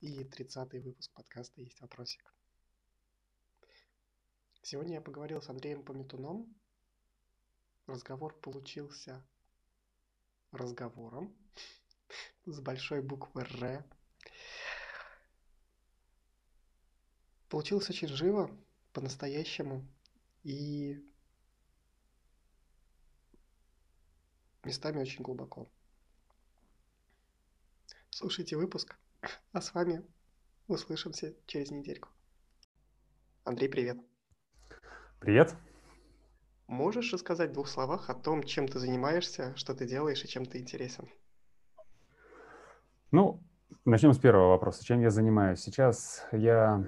и 30-й выпуск подкаста «Есть вопросик». Сегодня я поговорил с Андреем Пометуном. Разговор получился разговором с большой буквы «Р». Получилось очень живо, по-настоящему, и местами очень глубоко. Слушайте выпуск, а с вами услышимся через недельку. Андрей, привет. Привет. Можешь рассказать в двух словах о том, чем ты занимаешься, что ты делаешь и чем ты интересен? Ну, начнем с первого вопроса. Чем я занимаюсь? Сейчас я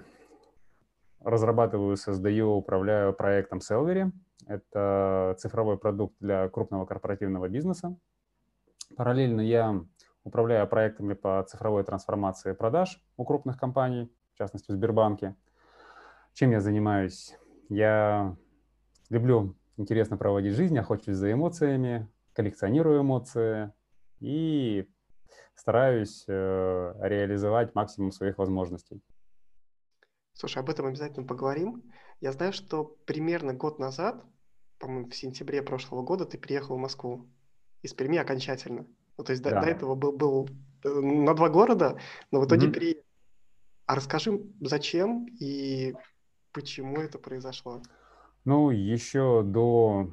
разрабатываю, создаю, управляю проектом Selvery. Это цифровой продукт для крупного корпоративного бизнеса. Параллельно я управляю проектами по цифровой трансформации продаж у крупных компаний, в частности в Сбербанке. Чем я занимаюсь? Я люблю интересно проводить жизнь, охочусь за эмоциями, коллекционирую эмоции и стараюсь э, реализовать максимум своих возможностей. Слушай, об этом обязательно поговорим. Я знаю, что примерно год назад, по-моему, в сентябре прошлого года ты приехал в Москву из Перми окончательно. Ну, то есть да. до, до этого был, был э, на два города, но в итоге mm-hmm. переехал. А расскажи, зачем и почему это произошло? Ну, еще до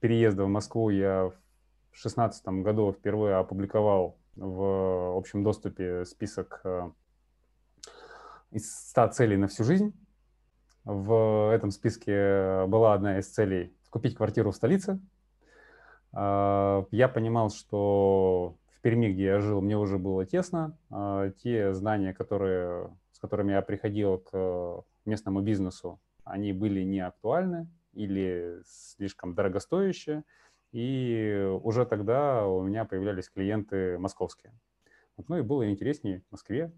переезда в Москву я в 2016 году впервые опубликовал в общем доступе список э, из 100 целей на всю жизнь. В этом списке была одна из целей – купить квартиру в столице – я понимал, что в Перми, где я жил, мне уже было тесно. А, те знания, которые, с которыми я приходил к местному бизнесу, они были не актуальны или слишком дорогостоящие. И уже тогда у меня появлялись клиенты московские. Ну и было интереснее в Москве.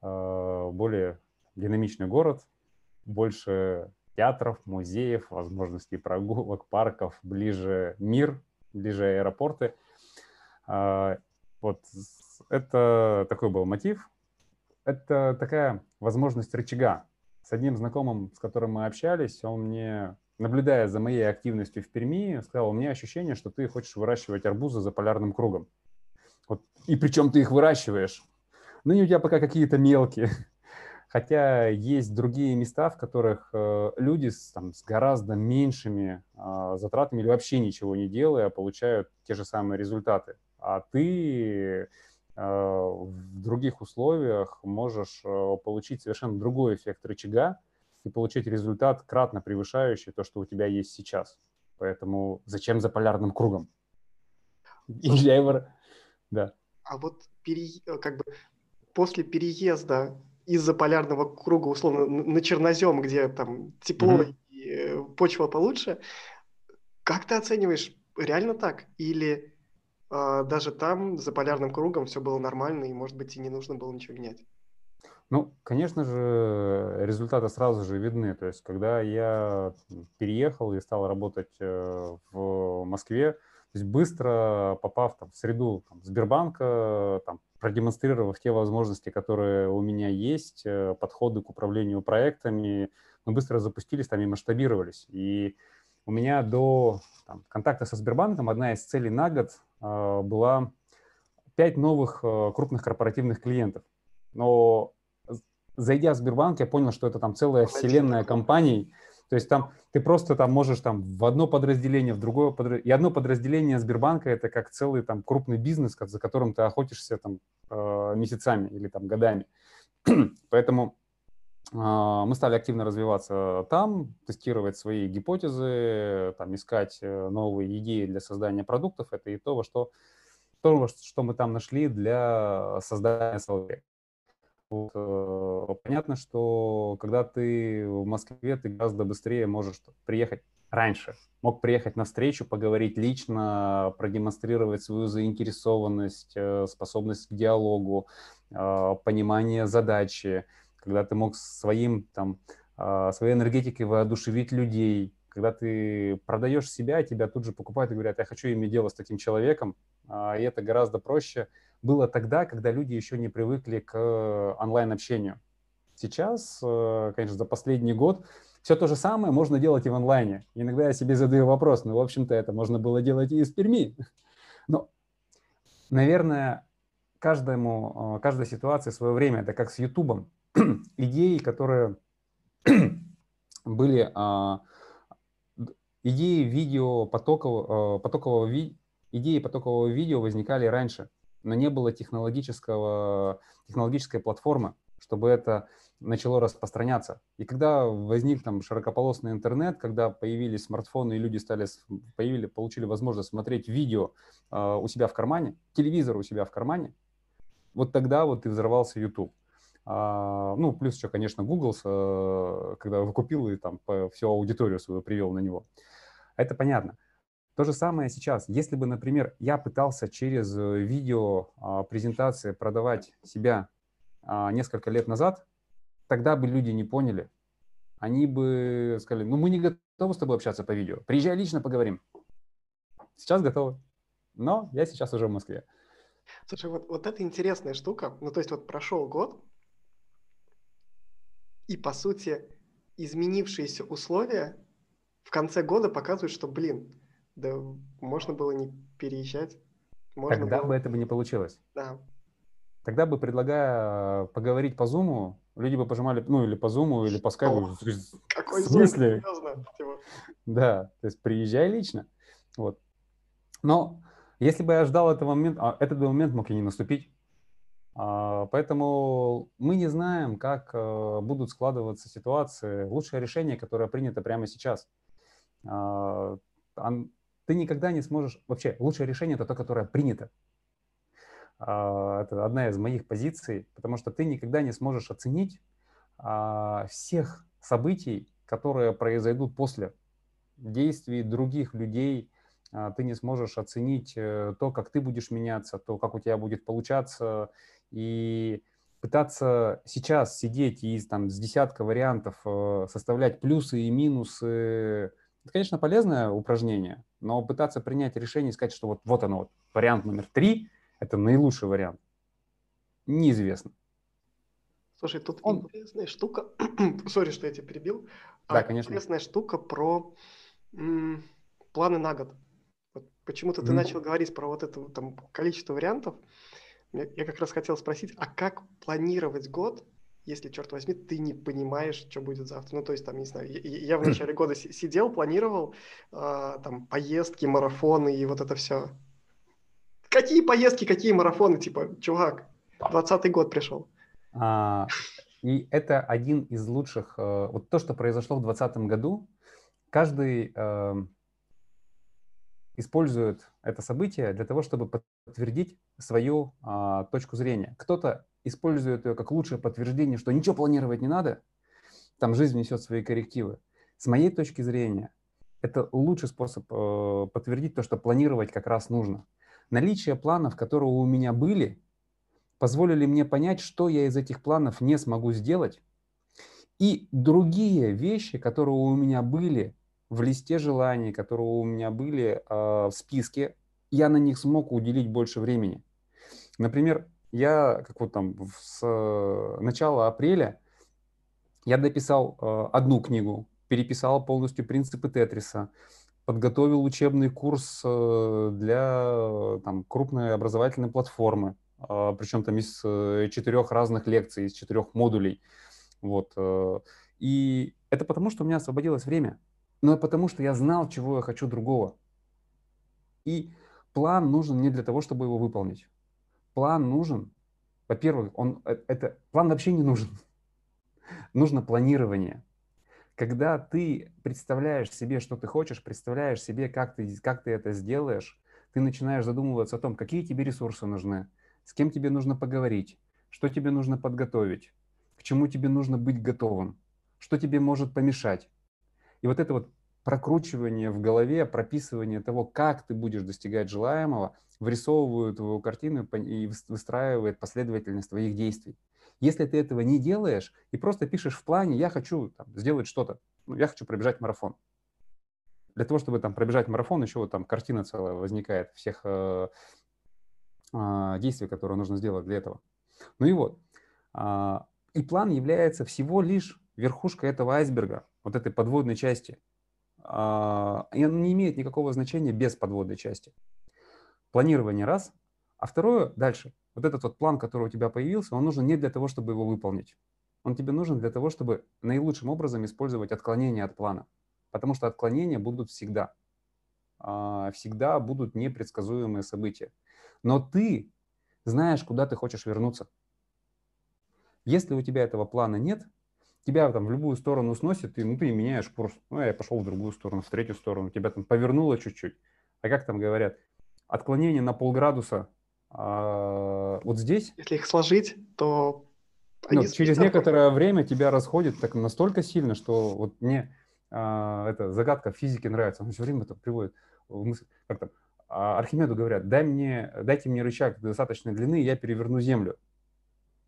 А, более динамичный город, больше театров, музеев, возможностей прогулок, парков, ближе мир ближе аэропорты. А, вот это такой был мотив. Это такая возможность рычага. С одним знакомым, с которым мы общались, он мне, наблюдая за моей активностью в Перми, сказал, у меня ощущение, что ты хочешь выращивать арбузы за полярным кругом. Вот. И причем ты их выращиваешь. Ну, они у тебя пока какие-то мелкие. Хотя есть другие места, в которых э, люди с, там, с гораздо меньшими э, затратами или вообще ничего не делая получают те же самые результаты. А ты э, в других условиях можешь э, получить совершенно другой эффект рычага и получить результат, кратно превышающий то, что у тебя есть сейчас. Поэтому зачем за полярным кругом? Его... Да. А вот пере... как бы после переезда из-за полярного круга, условно, на чернозем, где там тепло mm-hmm. и э, почва получше, как ты оцениваешь, реально так? Или э, даже там, за полярным кругом, все было нормально, и, может быть, и не нужно было ничего менять? Ну, конечно же, результаты сразу же видны. То есть, когда я переехал и стал работать э, в Москве, то есть быстро попав там, в среду там, Сбербанка, там, продемонстрировав те возможности, которые у меня есть, э, подходы к управлению проектами, мы быстро запустились там и масштабировались. И у меня до там, контакта со Сбербанком одна из целей на год э, была пять новых э, крупных корпоративных клиентов. Но зайдя в Сбербанк, я понял, что это там целая вселенная компаний, то есть там ты просто там можешь там в одно подразделение, в другое подразделение. И одно подразделение Сбербанка это как целый там крупный бизнес, за которым ты охотишься там э, месяцами или там годами. Поэтому э, мы стали активно развиваться там, тестировать свои гипотезы, там, искать э, новые идеи для создания продуктов. Это и то, во что, то, что мы там нашли для создания Solveig. Вот, э, понятно, что когда ты в Москве, ты гораздо быстрее можешь приехать раньше. Мог приехать на встречу, поговорить лично, продемонстрировать свою заинтересованность, э, способность к диалогу, э, понимание задачи, когда ты мог своим, там, своей энергетикой воодушевить людей, когда ты продаешь себя, тебя тут же покупают и говорят, я хочу иметь дело с таким человеком, и это гораздо проще, было тогда, когда люди еще не привыкли к онлайн-общению. Сейчас, конечно, за последний год все то же самое можно делать и в онлайне. Иногда я себе задаю вопрос, ну, в общем-то, это можно было делать и из Перми. Но, наверное, каждому, каждой ситуации свое время. Это как с Ютубом. Идеи, которые были а, идеи видео потокового, потокового идеи потокового видео возникали раньше, но не было технологического, технологической платформы, чтобы это начало распространяться. И когда возник там широкополосный интернет, когда появились смартфоны и люди стали появили, получили возможность смотреть видео э, у себя в кармане, телевизор у себя в кармане, вот тогда вот и взорвался YouTube. А, ну, плюс еще, конечно, Google, э, когда его купил и там всю аудиторию свою привел на него. Это понятно. То же самое сейчас. Если бы, например, я пытался через э, видео а, презентации продавать себя а, несколько лет назад, тогда бы люди не поняли. Они бы сказали, ну мы не готовы с тобой общаться по видео. Приезжай лично, поговорим. Сейчас готовы. Но я сейчас уже в Москве. Слушай, вот, вот это интересная штука. Ну, то есть вот прошел год, и, по сути, изменившиеся условия в конце года показывают, что, блин, да можно было не переезжать. Можно Тогда было... бы этого не получилось. Да. Тогда бы, предлагая поговорить по Зуму, люди бы пожимали, ну, или по Зуму, или по скайпу. Какой Зум? Серьезно? Типа. Да, то есть приезжай лично. Вот. Но если бы я ждал этого момента, а этот момент мог и не наступить. А, поэтому мы не знаем, как э, будут складываться ситуации. Лучшее решение, которое принято прямо сейчас. А, ты никогда не сможешь... Вообще, лучшее решение – это то, которое принято. А, это одна из моих позиций, потому что ты никогда не сможешь оценить всех событий, которые произойдут после действий других людей, ты не сможешь оценить э, то, как ты будешь меняться, то, как у тебя будет получаться, и пытаться сейчас сидеть и там с десятка вариантов э, составлять плюсы и минусы, это, конечно, полезное упражнение, но пытаться принять решение и сказать, что вот, вот оно, вот, вариант номер три, это наилучший вариант, неизвестно. Слушай, тут Он... интересная штука, сори, что я тебя перебил, да, а, конечно. интересная штука про м, планы на год. Вот почему-то mm. ты начал говорить про вот это там количество вариантов, я как раз хотел спросить, а как планировать год, если, черт возьми, ты не понимаешь, что будет завтра? Ну, то есть, там, не знаю, я, я в начале года сидел, планировал э, там поездки, марафоны и вот это все. Какие поездки, какие марафоны? Типа, чувак, 20 год пришел. А, и это один из лучших... Э, вот то, что произошло в 2020 году, каждый... Э, используют это событие для того, чтобы подтвердить свою а, точку зрения. Кто-то использует ее как лучшее подтверждение, что ничего планировать не надо, там жизнь несет свои коррективы. С моей точки зрения, это лучший способ э, подтвердить то, что планировать как раз нужно. Наличие планов, которые у меня были, позволили мне понять, что я из этих планов не смогу сделать, и другие вещи, которые у меня были, в листе желаний, которые у меня были э, в списке, я на них смог уделить больше времени. Например, я, как вот там с начала апреля, я дописал э, одну книгу, переписал полностью принципы Тетриса, подготовил учебный курс э, для там, крупной образовательной платформы, э, причем там из э, четырех разных лекций, из четырех модулей. Вот. Э, и это потому, что у меня освободилось время но потому что я знал, чего я хочу другого. И план нужен не для того, чтобы его выполнить. План нужен, во-первых, он, э, это, план вообще не нужен. Нужно планирование. Когда ты представляешь себе, что ты хочешь, представляешь себе, как ты, как ты это сделаешь, ты начинаешь задумываться о том, какие тебе ресурсы нужны, с кем тебе нужно поговорить, что тебе нужно подготовить, к чему тебе нужно быть готовым, что тебе может помешать. И вот это вот прокручивание в голове, прописывание того, как ты будешь достигать желаемого, вырисовывают твою картину и выстраивает последовательность твоих действий. Если ты этого не делаешь и просто пишешь в плане, я хочу там, сделать что-то, ну, я хочу пробежать марафон. Для того, чтобы там пробежать марафон, еще вот там картина целая возникает всех э, а, действия, которые нужно сделать для этого. Ну и вот. А, и план является всего лишь верхушкой этого айсберга, вот этой подводной части. А, и он не имеет никакого значения без подводной части. Планирование раз, а второе дальше. Вот этот вот план, который у тебя появился, он нужен не для того, чтобы его выполнить. Он тебе нужен для того, чтобы наилучшим образом использовать отклонения от плана. Потому что отклонения будут всегда. Всегда будут непредсказуемые события но ты знаешь, куда ты хочешь вернуться. Если у тебя этого плана нет, тебя там в любую сторону сносит, и ну, ты меняешь курс. Ну, я пошел в другую сторону, в третью сторону, тебя там повернуло чуть-чуть. А как там говорят, отклонение на полградуса а, вот здесь. Если их сложить, то ну, через некоторое время тебя расходит так настолько сильно, что вот мне а, эта загадка физики нравится. Он все время это приводит в мысль, как там, а Архимеду говорят, дай мне, дайте мне рычаг достаточной длины, я переверну Землю.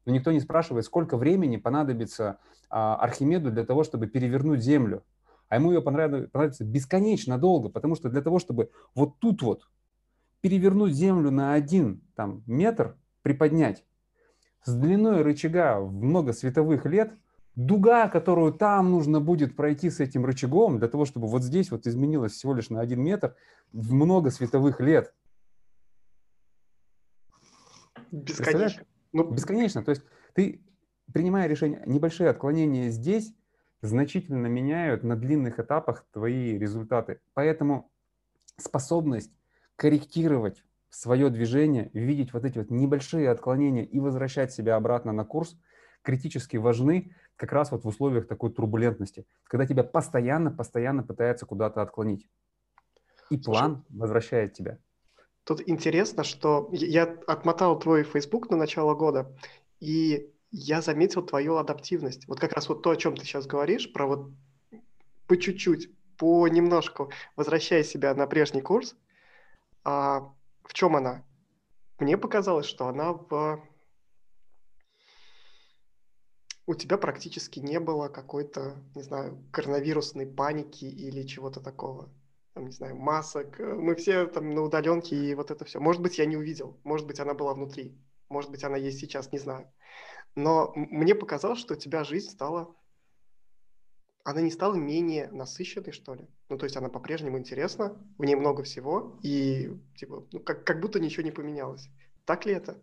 Но никто не спрашивает, сколько времени понадобится а, Архимеду для того, чтобы перевернуть Землю. А ему ее понадобится бесконечно долго, потому что для того, чтобы вот тут вот перевернуть Землю на один там, метр, приподнять, с длиной рычага в много световых лет, дуга, которую там нужно будет пройти с этим рычагом, для того, чтобы вот здесь вот изменилось всего лишь на один метр, в много световых лет. Бесконечно. Ну... Бесконечно. То есть ты, принимая решение, небольшие отклонения здесь значительно меняют на длинных этапах твои результаты. Поэтому способность корректировать свое движение, видеть вот эти вот небольшие отклонения и возвращать себя обратно на курс критически важны как раз вот в условиях такой турбулентности, когда тебя постоянно, постоянно пытается куда-то отклонить. И план Слушай, возвращает тебя. Тут интересно, что я отмотал твой Facebook на начало года, и я заметил твою адаптивность. Вот как раз вот то, о чем ты сейчас говоришь, про вот по чуть-чуть, по немножку возвращая себя на прежний курс, а в чем она? Мне показалось, что она в у тебя практически не было какой-то, не знаю, коронавирусной паники или чего-то такого. Там, не знаю, масок. Э, мы все там на удаленке и вот это все. Может быть, я не увидел. Может быть, она была внутри. Может быть, она есть сейчас, не знаю. Но мне показалось, что у тебя жизнь стала... Она не стала менее насыщенной, что ли. Ну, то есть она по-прежнему интересна, в ней много всего, и типа, ну, как, как будто ничего не поменялось. Так ли это?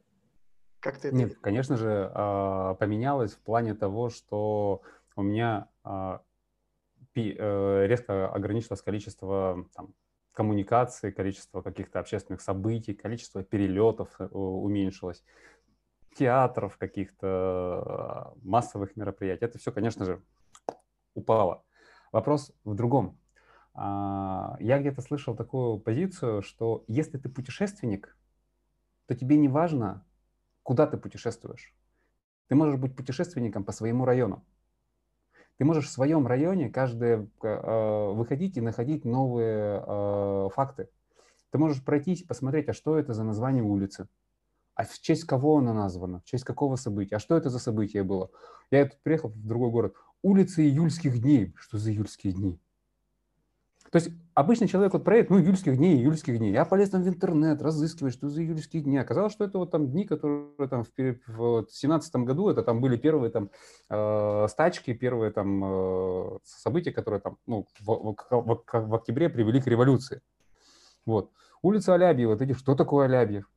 Как ты это Нет, конечно же, а, поменялось в плане того, что у меня а, резко ограничилось количество там, коммуникаций, количество каких-то общественных событий, количество перелетов э, уменьшилось, театров каких-то, массовых мероприятий. Это все, конечно же, упало. Вопрос в другом. А, я где-то слышал такую позицию, что если ты путешественник, то тебе не важно, куда ты путешествуешь. Ты можешь быть путешественником по своему району. Ты можешь в своем районе каждое э, выходить и находить новые э, факты. Ты можешь пройтись, посмотреть, а что это за название улицы, а в честь кого она названа, в честь какого события, а что это за событие было. Я тут приехал в другой город. Улица июльских дней. Что за июльские дни? То есть обычный человек вот проект, ну, июльских дней, июльских дней. Я полез там в интернет, разыскивать, что за июльские дни. Оказалось, что это вот там дни, которые там в, 17 году, это там были первые там э, стачки, первые там э, события, которые там, ну, в, в, в, в октябре привели к революции. Вот. Улица Алябьева, ты что такое Алябьев?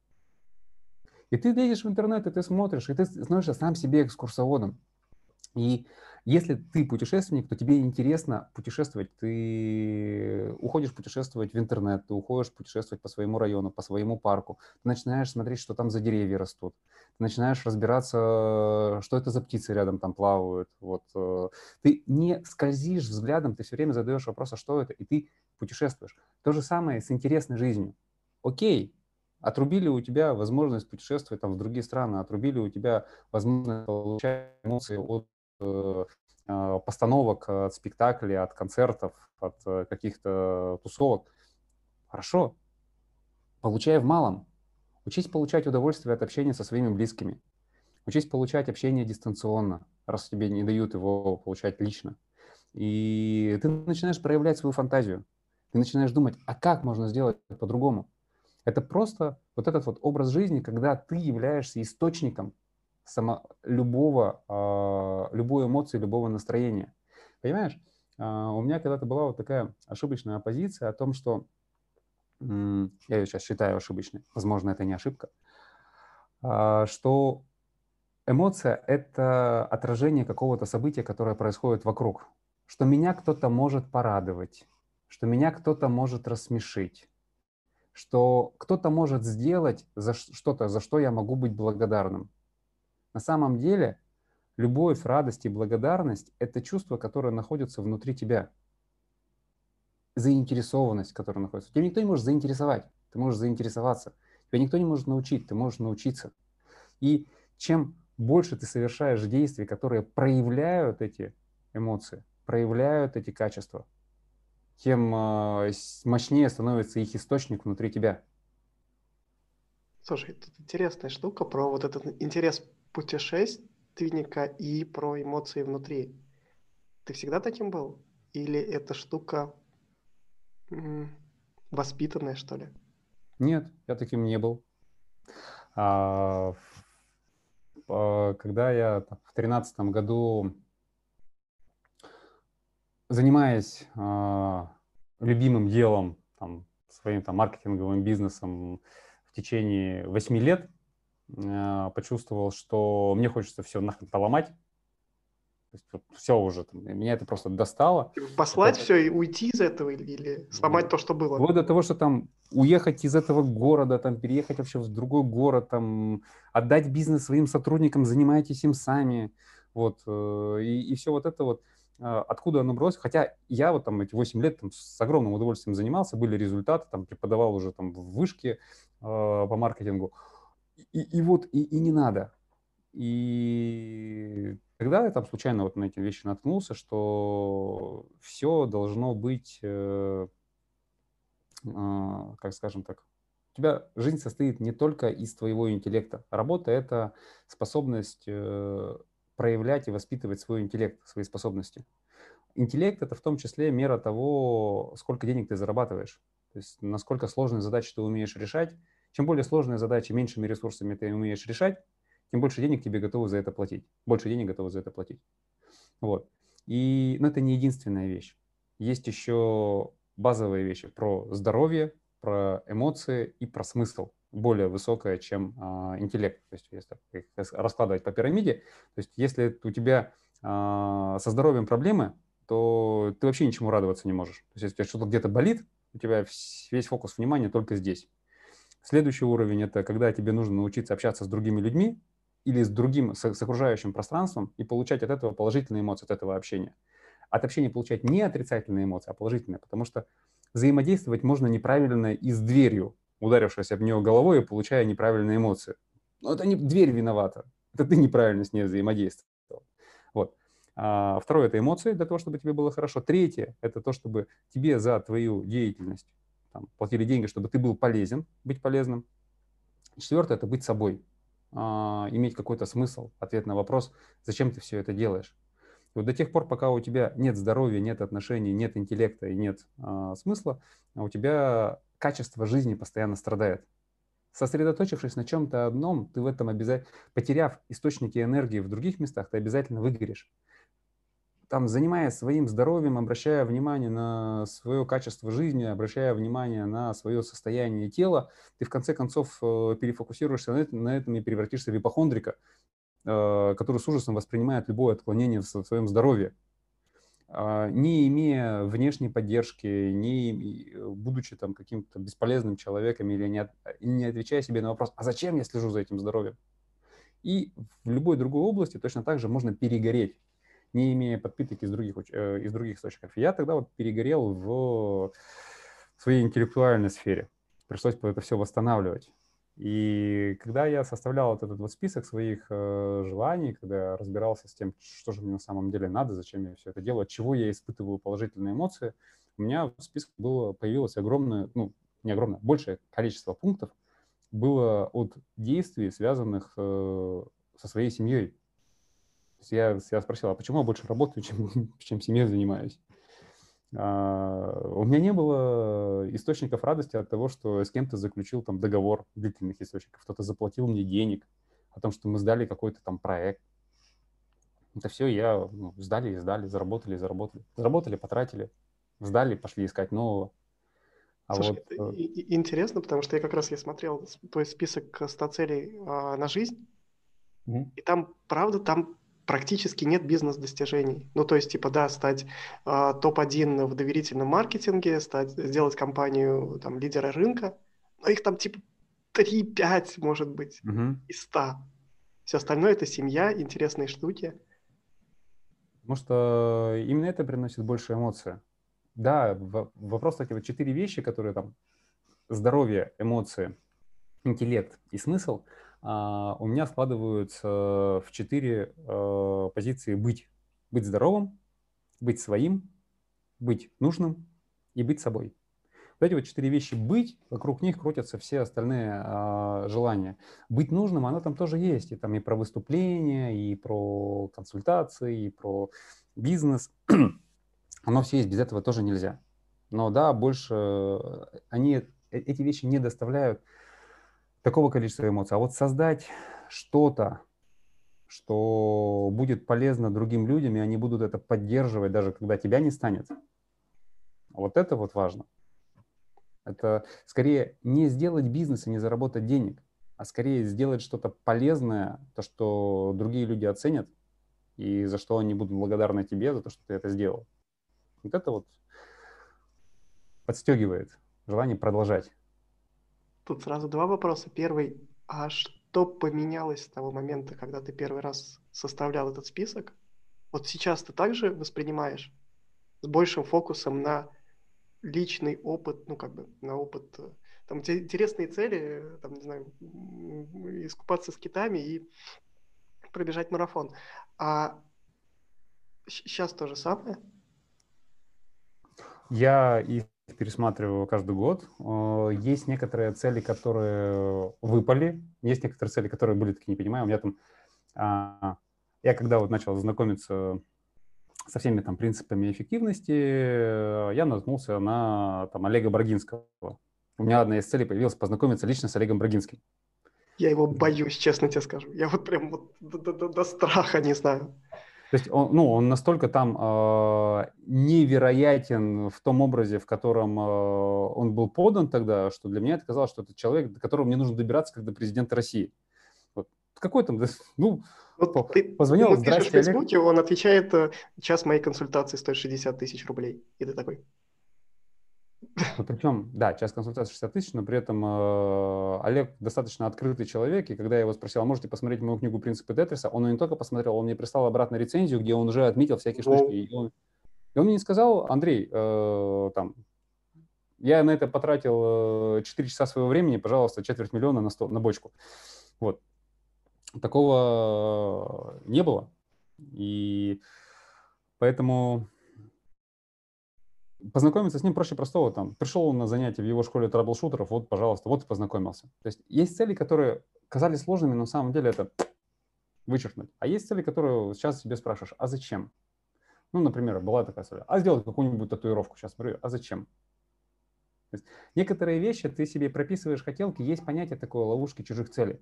И ты лезешь в интернет, и ты смотришь, и ты становишься сам себе экскурсоводом. И если ты путешественник, то тебе интересно путешествовать. Ты уходишь путешествовать в интернет, ты уходишь путешествовать по своему району, по своему парку. Ты начинаешь смотреть, что там за деревья растут. Ты начинаешь разбираться, что это за птицы рядом там плавают. Вот. Э. Ты не скользишь взглядом, ты все время задаешь вопрос, а что это, и ты путешествуешь. То же самое с интересной жизнью. Окей, отрубили у тебя возможность путешествовать там, в другие страны, отрубили у тебя возможность получать эмоции от постановок, от спектаклей, от концертов, от э, каких-то тусовок. Хорошо, получай в малом. Учись получать удовольствие от общения со своими близкими. Учись получать общение дистанционно, раз тебе не дают его получать лично. И ты начинаешь проявлять свою фантазию. Ты начинаешь думать, а как можно сделать по-другому? Это просто вот этот вот образ жизни, когда ты являешься источником само, любого, э, любой эмоции, любого настроения. Понимаешь? Э, у меня когда-то была вот такая ошибочная позиция о том, что я ее сейчас считаю ошибочной, возможно, это не ошибка, э, что эмоция – это отражение какого-то события, которое происходит вокруг, что меня кто-то может порадовать, что меня кто-то может рассмешить, что кто-то может сделать за что-то, за что я могу быть благодарным. На самом деле, любовь, радость и благодарность – это чувства, которые находятся внутри тебя. Заинтересованность, которая находится. Тебя никто не может заинтересовать, ты можешь заинтересоваться. Тебя никто не может научить, ты можешь научиться. И чем больше ты совершаешь действий, которые проявляют эти эмоции, проявляют эти качества, тем э, мощнее становится их источник внутри тебя. Слушай, тут интересная штука про вот этот интерес путешественника и про эмоции внутри. Ты всегда таким был? Или эта штука воспитанная, что ли? Нет, я таким не был. А, а, когда я в тринадцатом году, занимаясь а, любимым делом, там, своим там, маркетинговым бизнесом в течение восьми лет, почувствовал, что мне хочется все нахрен поломать. То есть, вот, все уже, там, меня это просто достало. Типа послать это... все и уйти из этого или, или сломать то, что было? Вот до того, что там уехать из этого города, там переехать вообще в другой город, там отдать бизнес своим сотрудникам, занимайтесь им сами. Вот, э, и, и все вот это вот а, откуда оно бралось. Хотя я вот там эти 8 лет там, с огромным удовольствием занимался, были результаты, там преподавал уже там в вышке э, по маркетингу и, и вот, и, и не надо. И тогда я там случайно вот на эти вещи наткнулся, что все должно быть, э, э, как скажем так, у тебя жизнь состоит не только из твоего интеллекта. Работа – это способность э, проявлять и воспитывать свой интеллект, свои способности. Интеллект – это в том числе мера того, сколько денег ты зарабатываешь. То есть насколько сложные задачи ты умеешь решать – чем более сложные задачи, меньшими ресурсами ты умеешь решать, тем больше денег тебе готовы за это платить. Больше денег готовы за это платить. Вот. И но это не единственная вещь. Есть еще базовые вещи про здоровье, про эмоции и про смысл более высокое, чем э, интеллект. То есть если раскладывать по пирамиде, то есть если у тебя э, со здоровьем проблемы, то ты вообще ничему радоваться не можешь. То есть если что-то где-то болит, у тебя весь фокус внимания только здесь. Следующий уровень – это когда тебе нужно научиться общаться с другими людьми или с другим, с, с окружающим пространством и получать от этого положительные эмоции, от этого общения. От общения получать не отрицательные эмоции, а положительные, потому что взаимодействовать можно неправильно и с дверью, ударившись об нее головой и получая неправильные эмоции. Но это не дверь виновата, это ты неправильно с ней взаимодействовал. Вот. А, второе – это эмоции для того, чтобы тебе было хорошо. Третье – это то, чтобы тебе за твою деятельность там, платили деньги, чтобы ты был полезен, быть полезным. Четвертое – это быть собой, а, иметь какой-то смысл, ответ на вопрос, зачем ты все это делаешь. И вот до тех пор, пока у тебя нет здоровья, нет отношений, нет интеллекта и нет а, смысла, у тебя качество жизни постоянно страдает. Сосредоточившись на чем-то одном, ты в этом обязательно, потеряв источники энергии в других местах, ты обязательно выгоришь там, занимаясь своим здоровьем, обращая внимание на свое качество жизни, обращая внимание на свое состояние тела, ты в конце концов э, перефокусируешься на этом, на этом и превратишься в ипохондрика, э, который с ужасом воспринимает любое отклонение в своем здоровье. А, не имея внешней поддержки, не будучи там каким-то бесполезным человеком или не, не отвечая себе на вопрос, а зачем я слежу за этим здоровьем? И в любой другой области точно так же можно перегореть не имея подпиток из других, э, из других источников. Я тогда вот перегорел в своей интеллектуальной сфере. Пришлось это все восстанавливать. И когда я составлял вот этот вот список своих э, желаний, когда я разбирался с тем, что же мне на самом деле надо, зачем я все это делаю, от чего я испытываю положительные эмоции, у меня в списке было, появилось огромное, ну, не огромное, большее количество пунктов было от действий, связанных э, со своей семьей я, я спросил, а почему я больше работаю, чем, чем семьей занимаюсь? А, у меня не было источников радости от того, что с кем-то заключил там договор длительных источников, кто-то заплатил мне денег, о том, что мы сдали какой-то там проект. Это все я ну, сдали и сдали, заработали и заработали. Заработали, потратили, сдали, пошли искать нового. А Слушай, вот... Э, интересно, потому что я как раз я смотрел твой список 100 целей а, на жизнь, mm и там, правда, там практически нет бизнес-достижений. Ну, то есть, типа, да, стать э, топ-1 в доверительном маркетинге, стать, сделать компанию там, лидера рынка, но их там, типа, 3-5, может быть, угу. из 100. Все остальное – это семья, интересные штуки. Потому что именно это приносит больше эмоций. Да, вопрос, кстати, вот четыре вещи, которые там здоровье, эмоции, интеллект и смысл – а, у меня складываются в четыре э, позиции быть. Быть здоровым, быть своим, быть нужным и быть собой. Вот эти вот четыре вещи быть, вокруг них крутятся все остальные а, желания. Быть нужным, оно там тоже есть. И там и про выступления, и про консультации, и про бизнес. оно все есть, без этого тоже нельзя. Но да, больше э, они, э, эти вещи не доставляют такого количества эмоций. А вот создать что-то, что будет полезно другим людям, и они будут это поддерживать, даже когда тебя не станет. Вот это вот важно. Это скорее не сделать бизнес и не заработать денег, а скорее сделать что-то полезное, то, что другие люди оценят, и за что они будут благодарны тебе за то, что ты это сделал. Вот это вот подстегивает желание продолжать. Тут сразу два вопроса. Первый, а что поменялось с того момента, когда ты первый раз составлял этот список? Вот сейчас ты также воспринимаешь с большим фокусом на личный опыт, ну как бы на опыт, э, там интересные цели, там, не знаю, искупаться с китами и пробежать марафон. А сейчас то же самое? Я и пересматриваю каждый год. Э, есть некоторые цели, которые выпали, есть некоторые цели, которые были, таки не понимаю. У меня там... А, я когда вот начал знакомиться со всеми там принципами эффективности, э, я наткнулся на там Олега Брагинского. У меня одна из целей появилась познакомиться лично с Олегом Брагинским. Я его боюсь, честно тебе скажу. Я вот прям вот до, до, до страха не знаю. То есть он, ну, он настолько там э, невероятен в том образе, в котором э, он был подан тогда, что для меня это казалось, что это человек, до которого мне нужно добираться, как до президента России. Вот. Какой там, ну, вот ты, позвонил, ты здрасте, в Фейсбуке, он отвечает, э, час моей консультации стоит 60 тысяч рублей. И ты такой, причем, да, час консультации 60 тысяч, но при этом э, Олег достаточно открытый человек, и когда я его спросил, а можете посмотреть мою книгу «Принципы Тетриса», он не только посмотрел, он мне прислал обратно рецензию, где он уже отметил всякие штучки. И он, и он мне сказал, Андрей, э, там, я на это потратил э, 4 часа своего времени, пожалуйста, четверть миллиона на, сто, на бочку. Вот. Такого не было. И поэтому познакомиться с ним проще простого. Там, пришел он на занятие в его школе трэблшутеров, вот, пожалуйста, вот и познакомился. То есть есть цели, которые казались сложными, но на самом деле это вычеркнуть. А есть цели, которые сейчас себе спрашиваешь, а зачем? Ну, например, была такая цель, а сделать какую-нибудь татуировку. Сейчас смотрю, а зачем? То есть некоторые вещи ты себе прописываешь хотелки, есть понятие такой ловушки чужих целей.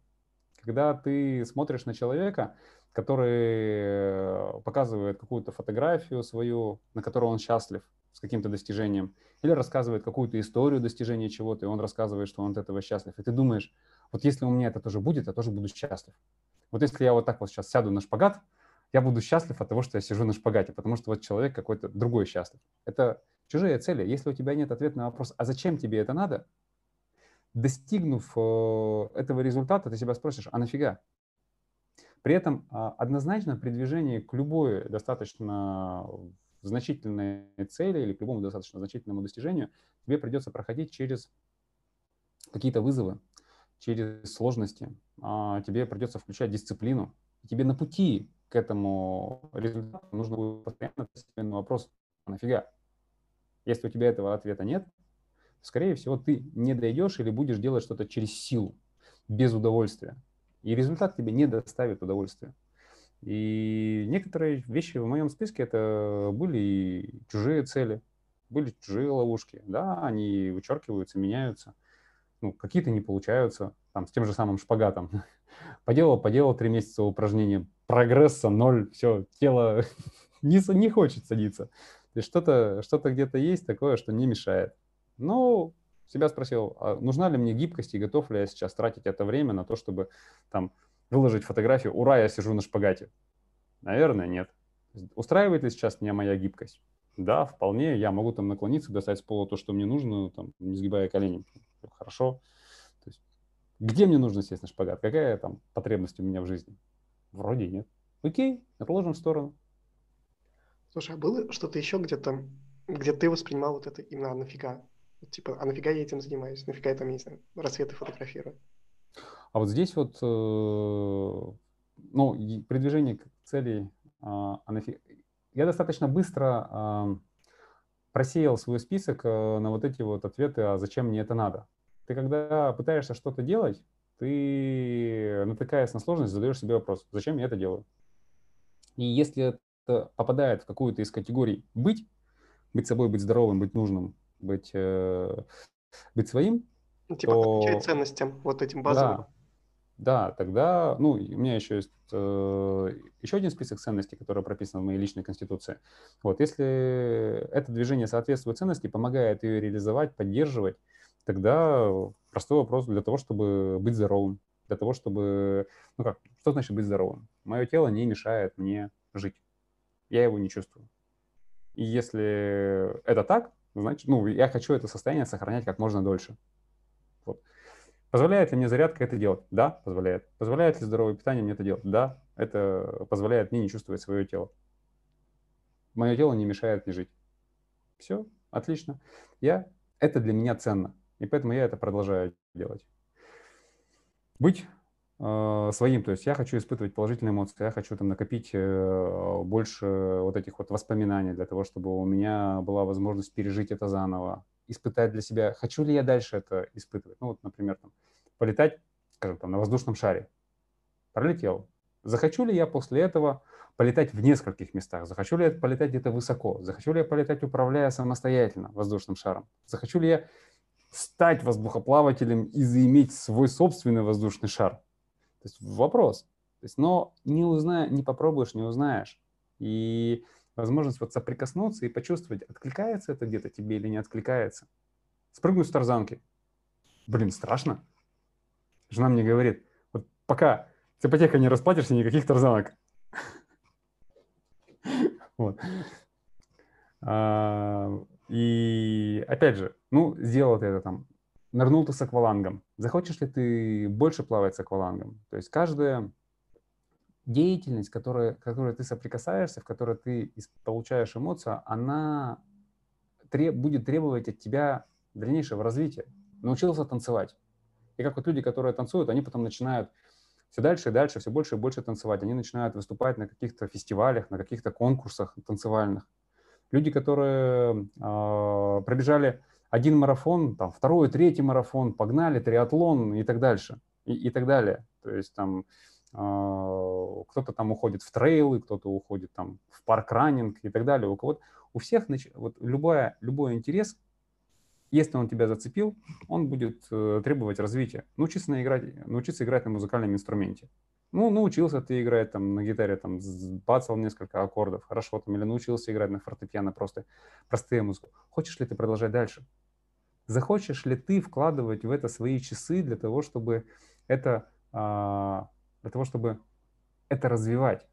Когда ты смотришь на человека, который показывает какую-то фотографию свою, на которой он счастлив, с каким-то достижением, или рассказывает какую-то историю достижения чего-то, и он рассказывает, что он от этого счастлив. И ты думаешь, вот если у меня это тоже будет, я тоже буду счастлив. Вот если я вот так вот сейчас сяду на шпагат, я буду счастлив от того, что я сижу на шпагате, потому что вот человек какой-то другой счастлив. Это чужие цели. Если у тебя нет ответа на вопрос, а зачем тебе это надо, достигнув э, этого результата, ты себя спросишь, а нафига? При этом а, однозначно при движении к любой достаточно значительной цели или к любому достаточно значительному достижению, тебе придется проходить через какие-то вызовы, через сложности, а, тебе придется включать дисциплину. Тебе на пути к этому результату нужно будет постоянно ответить на вопрос, а нафига? Если у тебя этого ответа нет, скорее всего, ты не дойдешь или будешь делать что-то через силу, без удовольствия. И результат тебе не доставит удовольствия. И некоторые вещи в моем списке это были и чужие цели. были чужие ловушки, да, они вычеркиваются, меняются, ну, какие-то не получаются, там, с тем же самым шпагатом. Поделал, поделал три месяца упражнения, прогресса ноль, все, тело не, не хочет садиться. То есть что-то что где-то есть такое, что не мешает. Ну, себя спросил, а нужна ли мне гибкость и готов ли я сейчас тратить это время на то, чтобы там выложить фотографию «Ура, я сижу на шпагате». Наверное, нет. Устраивает ли сейчас меня моя гибкость? Да, вполне. Я могу там наклониться, достать с пола то, что мне нужно, там, не сгибая колени. Хорошо. То есть, где мне нужно сесть на шпагат? Какая там потребность у меня в жизни? Вроде нет. Окей, отложим в сторону. Слушай, а было что-то еще где-то, где ты воспринимал вот это именно нафига? Типа, а нафига я этим занимаюсь? Нафига я там, не знаю, рассветы фотографирую? А вот здесь вот, э, ну, при движении к цели, а, я достаточно быстро просеял свой список э, на вот эти вот ответы, а зачем мне это надо. Ты когда пытаешься что-то делать, ты, натыкаясь на сложность, задаешь себе вопрос, зачем я это делаю? И если попадает в какую-то из категорий быть, быть собой, быть здоровым, быть нужным, быть, э, быть своим, ну, типа то... отвечать ценностям, вот этим базовым. Да, да, тогда, ну, у меня еще есть э, еще один список ценностей, который прописан в моей личной конституции. Вот, если это движение соответствует ценности, помогает ее реализовать, поддерживать, тогда простой вопрос для того, чтобы быть здоровым, для того, чтобы, ну как, что значит быть здоровым? Мое тело не мешает мне жить я его не чувствую. И если это так, значит, ну, я хочу это состояние сохранять как можно дольше. Позволяет ли мне зарядка это делать? Да, позволяет. Позволяет ли здоровое питание мне это делать? Да, это позволяет мне не чувствовать свое тело. Мое тело не мешает мне жить. Все, отлично. Я, это для меня ценно, и поэтому я это продолжаю делать. Быть Э, своим. То есть я хочу испытывать положительные эмоции, я хочу там накопить э, больше вот этих вот воспоминаний для того, чтобы у меня была возможность пережить это заново, испытать для себя, хочу ли я дальше это испытывать. Ну вот, например, там, полетать, скажем, там, на воздушном шаре. Пролетел. Захочу ли я после этого полетать в нескольких местах? Захочу ли я полетать где-то высоко? Захочу ли я полетать, управляя самостоятельно воздушным шаром? Захочу ли я стать воздухоплавателем и заиметь свой собственный воздушный шар? То есть вопрос. То есть, но не узная, не попробуешь, не узнаешь. И возможность вот соприкоснуться и почувствовать, откликается это где-то тебе или не откликается. Спрыгнуть с тарзанки. Блин, страшно. Жена мне говорит, вот пока с ипотекой не расплатишься, никаких тарзанок. Вот. А, и опять же, ну, сделал ты это там нырнул ты с аквалангом. Захочешь ли ты больше плавать с аквалангом? То есть каждая деятельность, которая, которой ты соприкасаешься, в которой ты получаешь эмоцию, она треб, будет требовать от тебя дальнейшего развития. Научился танцевать. И как вот люди, которые танцуют, они потом начинают все дальше и дальше, все больше и больше танцевать. Они начинают выступать на каких-то фестивалях, на каких-то конкурсах танцевальных. Люди, которые э, пробежали один марафон, там, второй, третий марафон, погнали, триатлон и так дальше, и, и так далее. То есть там кто-то там уходит в трейлы, кто-то уходит там в парк-раннинг и так далее. У кого-то, у всех, вот любая, любой интерес, если он тебя зацепил, он будет э, требовать развития. Научиться, на играть, научиться играть на музыкальном инструменте. Ну, научился ты играть там на гитаре, там, бацал несколько аккордов, хорошо, там, или научился играть на фортепиано, просто простые музыку. Хочешь ли ты продолжать дальше? Захочешь ли ты вкладывать в это свои часы для того, чтобы это, а, для того, чтобы это развивать?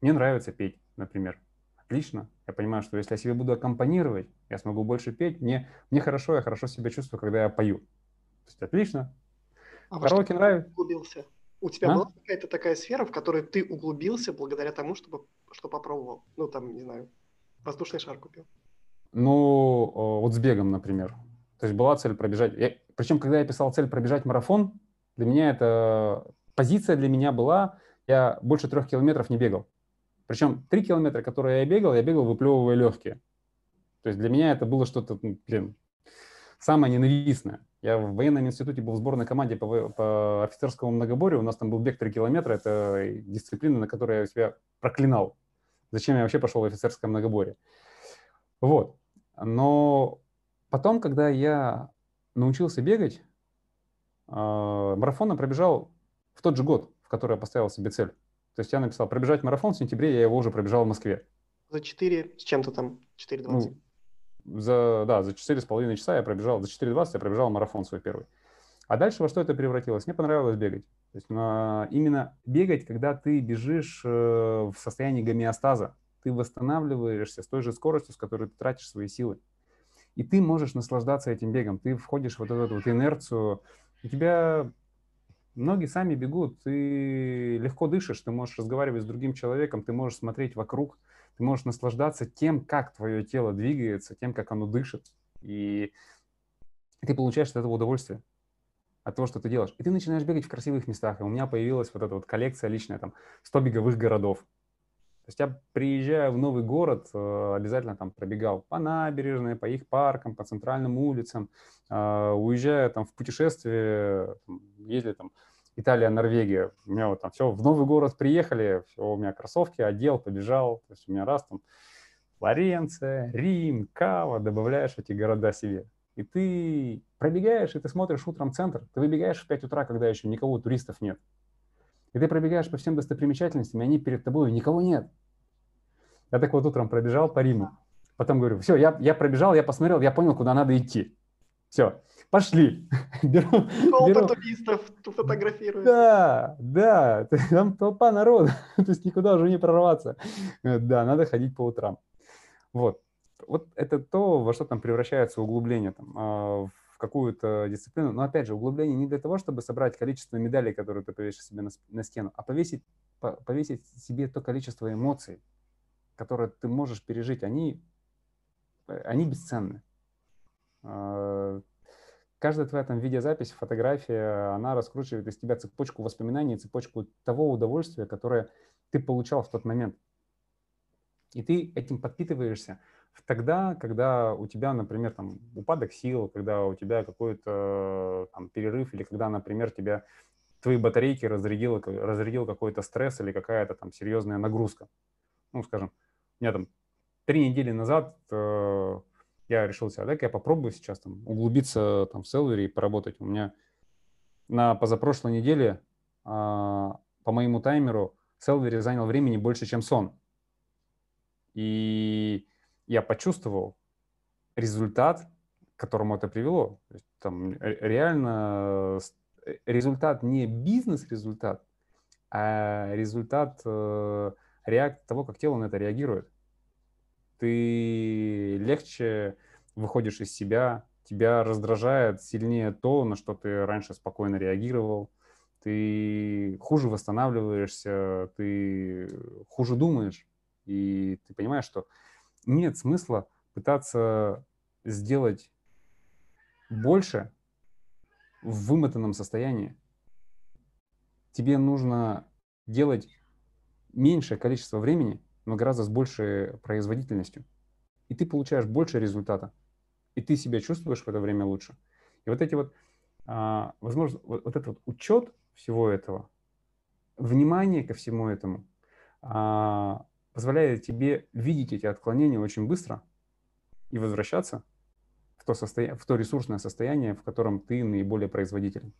Мне нравится петь, например. Отлично. Я понимаю, что если я себе буду аккомпанировать, я смогу больше петь. Мне, мне хорошо, я хорошо себя чувствую, когда я пою. То есть отлично. А Караоке нравится. Углубился? У тебя а? была какая-то такая сфера, в которой ты углубился благодаря тому, чтобы, что попробовал? Ну, там, не знаю, воздушный шар купил. Ну, вот с бегом, например. То есть была цель пробежать. Я, причем, когда я писал цель пробежать марафон, для меня это позиция для меня была, я больше трех километров не бегал. Причем три километра, которые я бегал, я бегал выплевывая легкие. То есть для меня это было что-то, ну, блин, самое ненавистное. Я в военном институте был в сборной команде по, по офицерскому многоборью. У нас там был бег 3 километра. Это дисциплина, на которой я себя проклинал. Зачем я вообще пошел в офицерское многоборье? Вот. Но потом, когда я научился бегать, а, марафон пробежал в тот же год, в который я поставил себе цель. То есть я написал пробежать марафон в сентябре, я его уже пробежал в Москве. За 4 с чем-то там, 4.20? Ну, за, да, за 4,5 часа я пробежал, за 4.20 я пробежал марафон свой первый. А дальше во что это превратилось? Мне понравилось бегать. То есть на, именно бегать, когда ты бежишь э, в состоянии гомеостаза, ты восстанавливаешься с той же скоростью, с которой ты тратишь свои силы. И ты можешь наслаждаться этим бегом. Ты входишь в вот эту вот инерцию. У тебя ноги сами бегут, ты легко дышишь, ты можешь разговаривать с другим человеком, ты можешь смотреть вокруг, ты можешь наслаждаться тем, как твое тело двигается, тем, как оно дышит. И ты получаешь от этого удовольствие от того, что ты делаешь. И ты начинаешь бегать в красивых местах. И у меня появилась вот эта вот коллекция личная, там, 100 беговых городов. То есть я приезжая в новый город, э, обязательно там пробегал по набережной, по их паркам, по центральным улицам. Э, уезжая там в путешествие, ездили там Италия, Норвегия. У меня вот там все, в новый город приехали, все, у меня кроссовки, одел, побежал. То есть у меня раз там Флоренция, Рим, Кава, добавляешь эти города себе. И ты пробегаешь, и ты смотришь утром центр, ты выбегаешь в 5 утра, когда еще никого туристов нет. И ты пробегаешь по всем достопримечательностям, и они перед тобой, никого нет. Я так вот утром пробежал по Риму. Потом говорю, все, я, я пробежал, я посмотрел, я понял, куда надо идти. Все, пошли. беру, беру. туристов фотографируют. Да, да, там толпа народа, то есть никуда уже не прорваться. Да, надо ходить по утрам. Вот. Вот это то, во что там превращается углубление там, а, в какую-то дисциплину. Но опять же, углубление не для того, чтобы собрать количество медалей, которые ты повесишь себе на, на стену, а повесить, повесить себе то количество эмоций, которые ты можешь пережить. Они, они бесценны. Каждая твоя там видеозапись, фотография, она раскручивает из тебя цепочку воспоминаний, цепочку того удовольствия, которое ты получал в тот момент. И ты этим подпитываешься тогда, когда у тебя, например, там упадок сил, когда у тебя какой-то там перерыв, или когда, например, тебя твои батарейки разрядил, разрядил какой-то стресс или какая-то там серьезная нагрузка. Ну, скажем, у меня там три недели назад э, я решил себя, дай-ка я попробую сейчас там углубиться там в Селвери и поработать. У меня на позапрошлой неделе э, по моему таймеру Селвери занял времени больше, чем сон. И я почувствовал результат, к которому это привело. То есть, там реально э, результат не бизнес-результат, а результат э, реакции того, как тело на это реагирует ты легче выходишь из себя, тебя раздражает сильнее то, на что ты раньше спокойно реагировал, ты хуже восстанавливаешься, ты хуже думаешь, и ты понимаешь, что нет смысла пытаться сделать больше в вымотанном состоянии. Тебе нужно делать меньшее количество времени, но гораздо с большей производительностью. И ты получаешь больше результата. И ты себя чувствуешь в это время лучше. И вот эти вот, а, возможно, вот, вот этот вот учет всего этого, внимание ко всему этому а, позволяет тебе видеть эти отклонения очень быстро и возвращаться в то, состоя... в то ресурсное состояние, в котором ты наиболее производителен.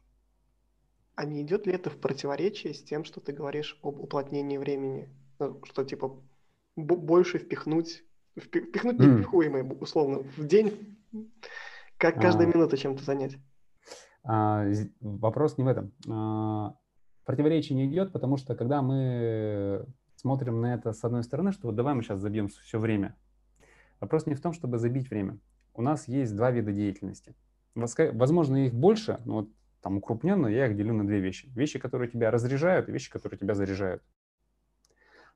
А не идет ли это в противоречие с тем, что ты говоришь об уплотнении времени? Ну, что типа больше впихнуть, впихнуть mm. невпихуемое, условно, в день, как каждая а, минута чем-то занять. А, вопрос не в этом. А, противоречие не идет, потому что когда мы смотрим на это с одной стороны, что вот давай мы сейчас забьем все время. Вопрос не в том, чтобы забить время. У нас есть два вида деятельности. Возможно, их больше, но вот там укрупненно я их делю на две вещи. Вещи, которые тебя разряжают, и вещи, которые тебя заряжают.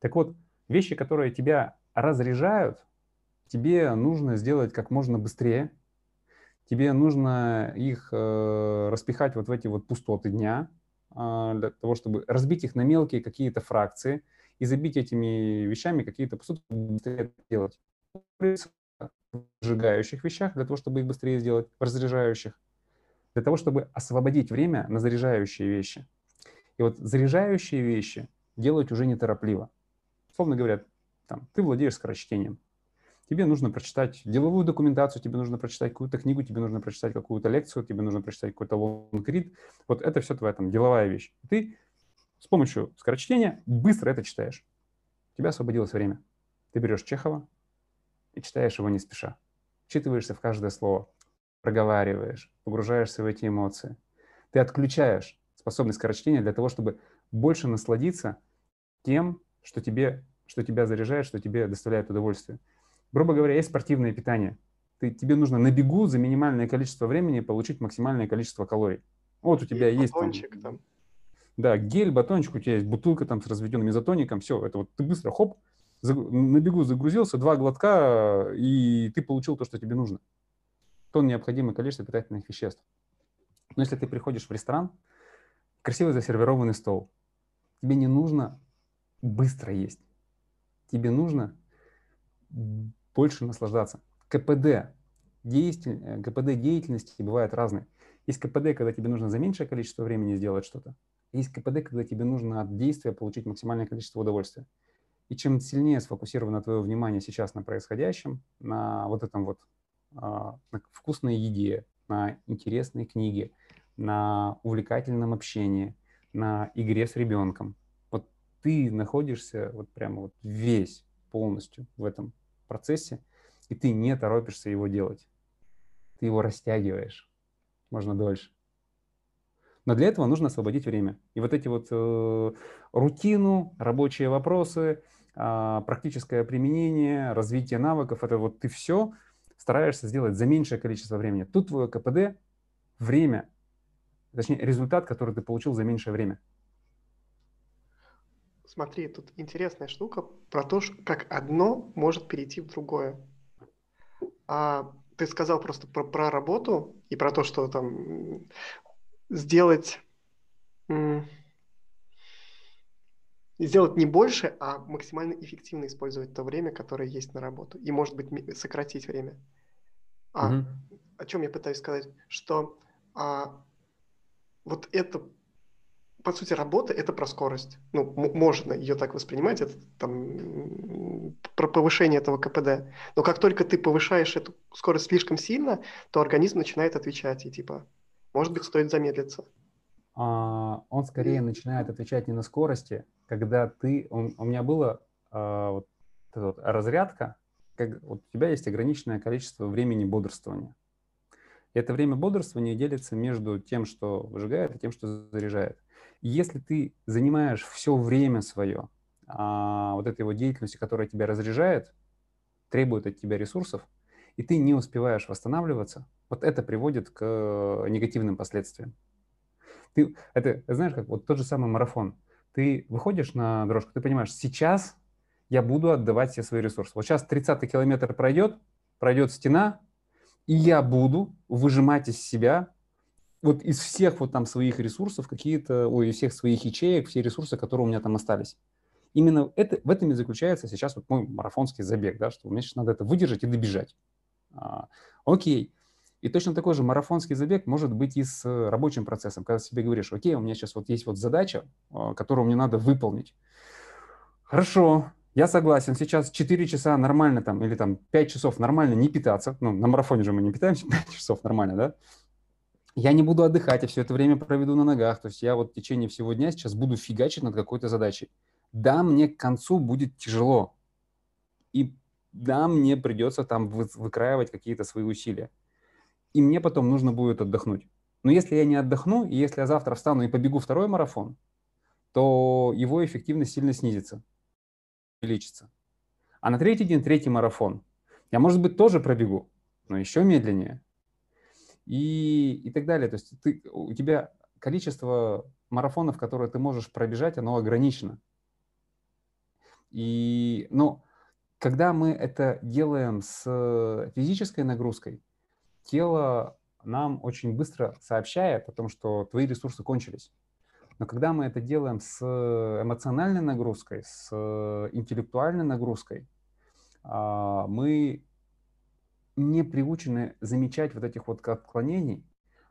Так вот, вещи, которые тебя разряжают, тебе нужно сделать как можно быстрее. Тебе нужно их э, распихать вот в эти вот пустоты дня, э, для того, чтобы разбить их на мелкие какие-то фракции и забить этими вещами какие-то пустоты быстрее делать. В сжигающих вещах, для того, чтобы их быстрее сделать, в разряжающих, для того, чтобы освободить время на заряжающие вещи. И вот заряжающие вещи делать уже неторопливо. Словно говорят, там, ты владеешь скорочтением. Тебе нужно прочитать деловую документацию, тебе нужно прочитать какую-то книгу, тебе нужно прочитать какую-то лекцию, тебе нужно прочитать какой-то лонгрид. Вот это все твоя там деловая вещь. Ты с помощью скорочтения быстро это читаешь. У тебя освободилось время. Ты берешь Чехова и читаешь его не спеша. Вчитываешься в каждое слово, проговариваешь, погружаешься в эти эмоции. Ты отключаешь способность скорочтения для того, чтобы больше насладиться тем, что, тебе, что тебя заряжает, что тебе доставляет удовольствие. Грубо говоря, есть спортивное питание. Ты, тебе нужно на бегу за минимальное количество времени получить максимальное количество калорий. Вот у тебя и есть там, там. Да, гель, батончик, у тебя есть бутылка там с разведенным изотоником, все, это вот ты быстро, хоп, на бегу загрузился, два глотка, и ты получил то, что тебе нужно. То необходимое количество питательных веществ. Но если ты приходишь в ресторан, красиво засервированный стол, тебе не нужно быстро есть. Тебе нужно больше наслаждаться. КПД, деятель, э, КПД деятельности бывают разные. Есть КПД, когда тебе нужно за меньшее количество времени сделать что-то. Есть КПД, когда тебе нужно от действия получить максимальное количество удовольствия. И чем сильнее сфокусировано твое внимание сейчас на происходящем, на вот этом вот а, на вкусной еде, на интересной книге, на увлекательном общении, на игре с ребенком, ты находишься вот прямо вот весь полностью в этом процессе, и ты не торопишься его делать. Ты его растягиваешь можно дольше. Но для этого нужно освободить время. И вот эти вот э, рутину, рабочие вопросы, э, практическое применение, развитие навыков, это вот ты все стараешься сделать за меньшее количество времени. Тут твое КПД, время, точнее результат, который ты получил за меньшее время. Смотри, тут интересная штука про то, как одно может перейти в другое. А ты сказал просто про, про работу и про то, что там сделать, сделать не больше, а максимально эффективно использовать то время, которое есть на работу. И, может быть, сократить время. А, угу. О чем я пытаюсь сказать? Что а, вот это, по сути, работа – это про скорость. Ну, можно ее так воспринимать, это там про повышение этого КПД. Но как только ты повышаешь эту скорость слишком сильно, то организм начинает отвечать и типа может быть, стоит замедлиться? А, он скорее начинает отвечать не на скорости, когда ты... Он, у меня была а, вот, вот разрядка, как, вот у тебя есть ограниченное количество времени бодрствования. И это время бодрствования делится между тем, что выжигает, и тем, что заряжает. Если ты занимаешь все время свое а, вот этой вот деятельностью, которая тебя разряжает, требует от тебя ресурсов, и ты не успеваешь восстанавливаться, вот это приводит к негативным последствиям. Ты, это, знаешь, как вот тот же самый марафон. Ты выходишь на дорожку, ты понимаешь, сейчас я буду отдавать все свои ресурсы. Вот сейчас 30-й километр пройдет, пройдет стена, и я буду выжимать из себя вот из всех вот там своих ресурсов какие-то, ой, из всех своих ячеек, все ресурсы, которые у меня там остались. Именно это, в этом и заключается сейчас вот мой марафонский забег, да, что мне сейчас надо это выдержать и добежать. А, окей. И точно такой же марафонский забег может быть и с рабочим процессом, когда себе говоришь, окей, у меня сейчас вот есть вот задача, а, которую мне надо выполнить. Хорошо, я согласен, сейчас 4 часа нормально там, или там 5 часов нормально не питаться, ну, на марафоне же мы не питаемся 5 часов нормально, да? Я не буду отдыхать, я все это время проведу на ногах, то есть я вот в течение всего дня сейчас буду фигачить над какой-то задачей. Да, мне к концу будет тяжело, и да, мне придется там выкраивать какие-то свои усилия. И мне потом нужно будет отдохнуть. Но если я не отдохну, и если я завтра встану и побегу второй марафон, то его эффективность сильно снизится, увеличится. А на третий день третий марафон. Я, может быть, тоже пробегу, но еще медленнее. И, и так далее. То есть ты, у тебя количество марафонов, которые ты можешь пробежать, оно ограничено. И, но когда мы это делаем с физической нагрузкой, тело нам очень быстро сообщает о том, что твои ресурсы кончились. Но когда мы это делаем с эмоциональной нагрузкой, с интеллектуальной нагрузкой, а, мы не приучены замечать вот этих вот отклонений,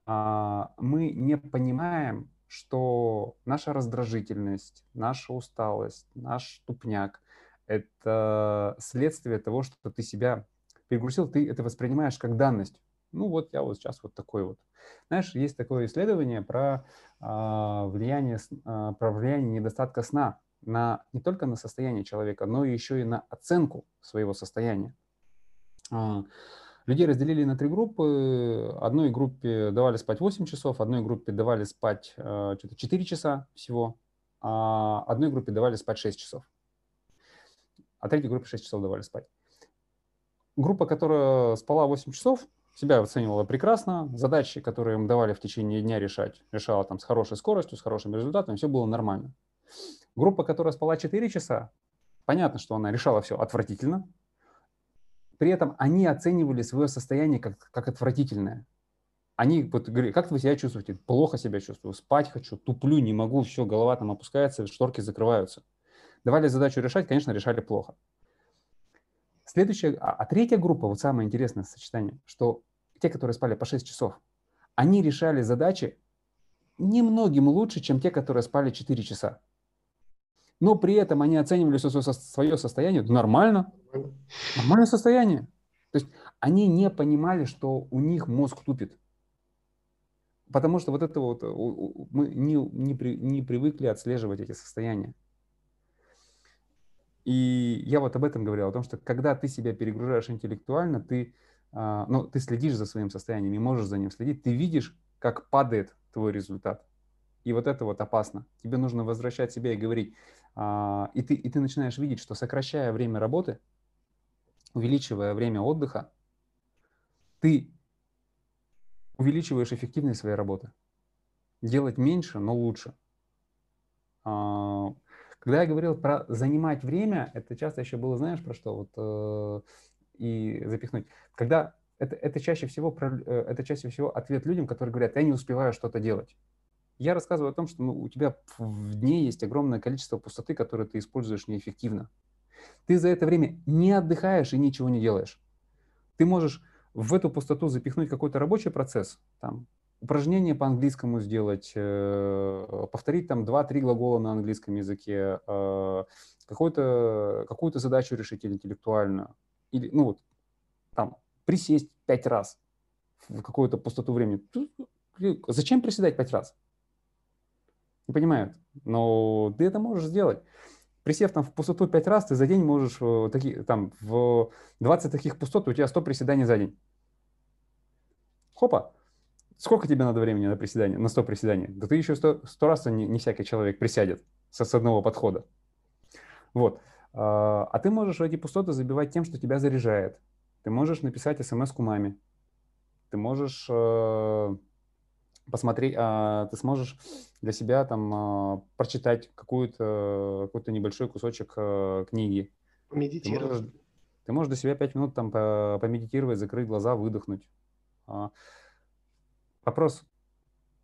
а, мы не понимаем, что наша раздражительность, наша усталость, наш тупняк Это следствие того, что ты себя перегрузил, ты это воспринимаешь как данность. Ну вот я вот сейчас вот такой вот. Знаешь, есть такое исследование про э, влияние, э, про влияние недостатка сна на не только на состояние человека, но еще и на оценку своего состояния. Э, людей разделили на три группы. Одной группе давали спать 8 часов, одной группе давали спать э, что-то 4 часа всего, а одной группе давали спать 6 часов. А третьей группе 6 часов давали спать. Группа, которая спала 8 часов, себя оценивала прекрасно, задачи, которые им давали в течение дня решать, решала там с хорошей скоростью, с хорошим результатом, все было нормально. Группа, которая спала 4 часа, понятно, что она решала все отвратительно, при этом они оценивали свое состояние как, как отвратительное. Они вот говорили, как вы себя чувствуете? Плохо себя чувствую, спать хочу, туплю, не могу, все, голова там опускается, шторки закрываются. Давали задачу решать, конечно, решали плохо. Следующая, а, а третья группа, вот самое интересное сочетание, что те, которые спали по 6 часов, они решали задачи немногим лучше, чем те, которые спали 4 часа. Но при этом они оценивали свое состояние нормально, нормальное состояние. То есть они не понимали, что у них мозг тупит. Потому что вот это вот мы не, не, при, не привыкли отслеживать эти состояния. И я вот об этом говорил, о том, что когда ты себя перегружаешь интеллектуально, ты, а, ну, ты следишь за своим состоянием и можешь за ним следить, ты видишь, как падает твой результат. И вот это вот опасно. Тебе нужно возвращать себя и говорить. А, и, ты, и ты начинаешь видеть, что сокращая время работы, увеличивая время отдыха, ты увеличиваешь эффективность своей работы. Делать меньше, но лучше. А, когда я говорил про занимать время, это часто еще было, знаешь, про что? Вот э, и запихнуть. Когда это, это чаще всего э, это чаще всего ответ людям, которые говорят, я не успеваю что-то делать. Я рассказываю о том, что ну, у тебя в дне есть огромное количество пустоты, которое ты используешь неэффективно. Ты за это время не отдыхаешь и ничего не делаешь. Ты можешь в эту пустоту запихнуть какой-то рабочий процесс, там, упражнение по английскому сделать, э, повторить там 2-3 глагола на английском языке, э, какую-то какую задачу решить интеллектуально, или, ну вот, там, присесть пять раз в какую-то пустоту времени. Зачем приседать пять раз? Не понимают. Но ты это можешь сделать. Присев там в пустоту пять раз, ты за день можешь, э, такие, там, в 20 таких пустот, у тебя 100 приседаний за день. Хопа, Сколько тебе надо времени на приседание, на 100 приседаний? Да ты еще 100, 100 раз не, не всякий человек присядет со, с одного подхода. Вот. А, а ты можешь эти пустоты забивать тем, что тебя заряжает. Ты можешь написать смс-ку маме. Ты можешь э, посмотреть, а, ты сможешь для себя там а, прочитать какую-то, какой-то небольшой кусочек а, книги. Помедитировать. Ты можешь, ты можешь для себя 5 минут там помедитировать, закрыть глаза, выдохнуть. Вопрос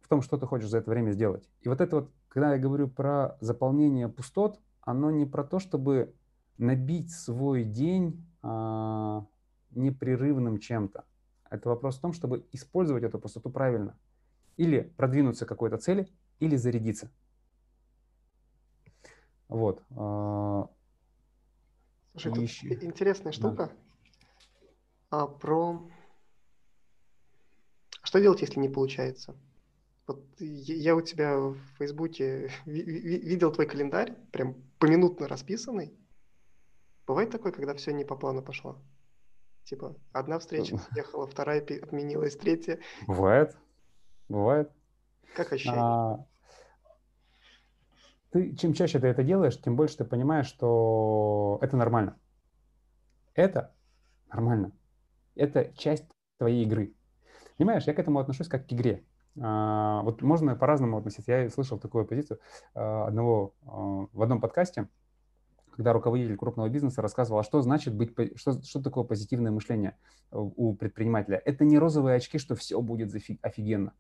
в том, что ты хочешь за это время сделать. И вот это вот, когда я говорю про заполнение пустот, оно не про то, чтобы набить свой день а, непрерывным чем-то. Это вопрос в том, чтобы использовать эту пустоту правильно. Или продвинуться к какой-то цели, или зарядиться. Вот. А, Слушай, еще... интересная штука да. а, про что делать, если не получается? Вот я у тебя в Фейсбуке видел твой календарь, прям поминутно расписанный. Бывает такое, когда все не по плану пошло? Типа, одна встреча съехала, вторая отменилась, третья. Бывает. Бывает. Как ощущение? А, ты, чем чаще ты это делаешь, тем больше ты понимаешь, что это нормально. Это нормально. Это часть твоей игры. Понимаешь, я к этому отношусь как к игре. А, вот можно по-разному относиться. Я слышал такую позицию а, одного а, в одном подкасте, когда руководитель крупного бизнеса рассказывал, а что значит быть, что, что такое позитивное мышление у предпринимателя. Это не розовые очки, что все будет офигенно.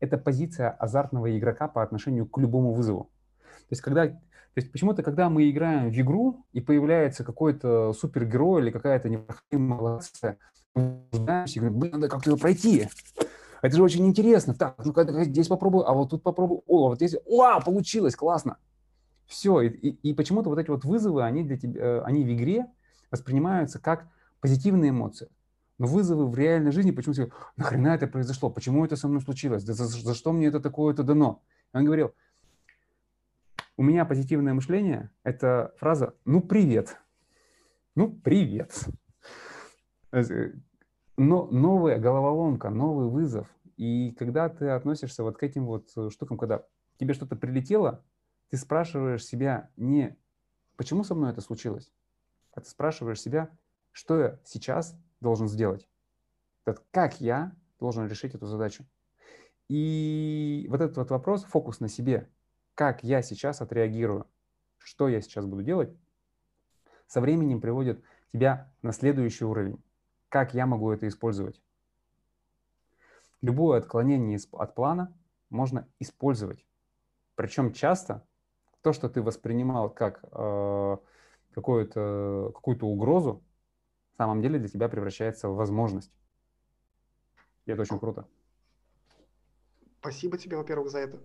Это позиция азартного игрока по отношению к любому вызову. То есть, когда, то есть почему-то, когда мы играем в игру, и появляется какой-то супергерой или какая-то непроходимая локация, и говорим, блин, надо как-то пройти. Это же очень интересно. Так, ну-ка, здесь попробую, а вот тут попробую. О, вот здесь, вау, получилось, классно. Все. И, и, и почему-то вот эти вот вызовы, они для тебя, э, они в игре воспринимаются как позитивные эмоции. Но вызовы в реальной жизни почему-то нахрена это произошло, почему это со мной случилось, да за, за что мне это такое-то дано. И он говорил, у меня позитивное мышление – это фраза «ну, привет». Ну, привет. Э, но новая головоломка, новый вызов. И когда ты относишься вот к этим вот штукам, когда тебе что-то прилетело, ты спрашиваешь себя не «почему со мной это случилось?», а ты спрашиваешь себя «что я сейчас должен сделать?» Как я должен решить эту задачу? И вот этот вот вопрос, фокус на себе – как я сейчас отреагирую, что я сейчас буду делать, со временем приводит тебя на следующий уровень. Как я могу это использовать? Любое отклонение от плана можно использовать. Причем часто то, что ты воспринимал как э, какую-то какую угрозу, самом деле для тебя превращается в возможность. И это очень круто. Спасибо тебе, во-первых, за это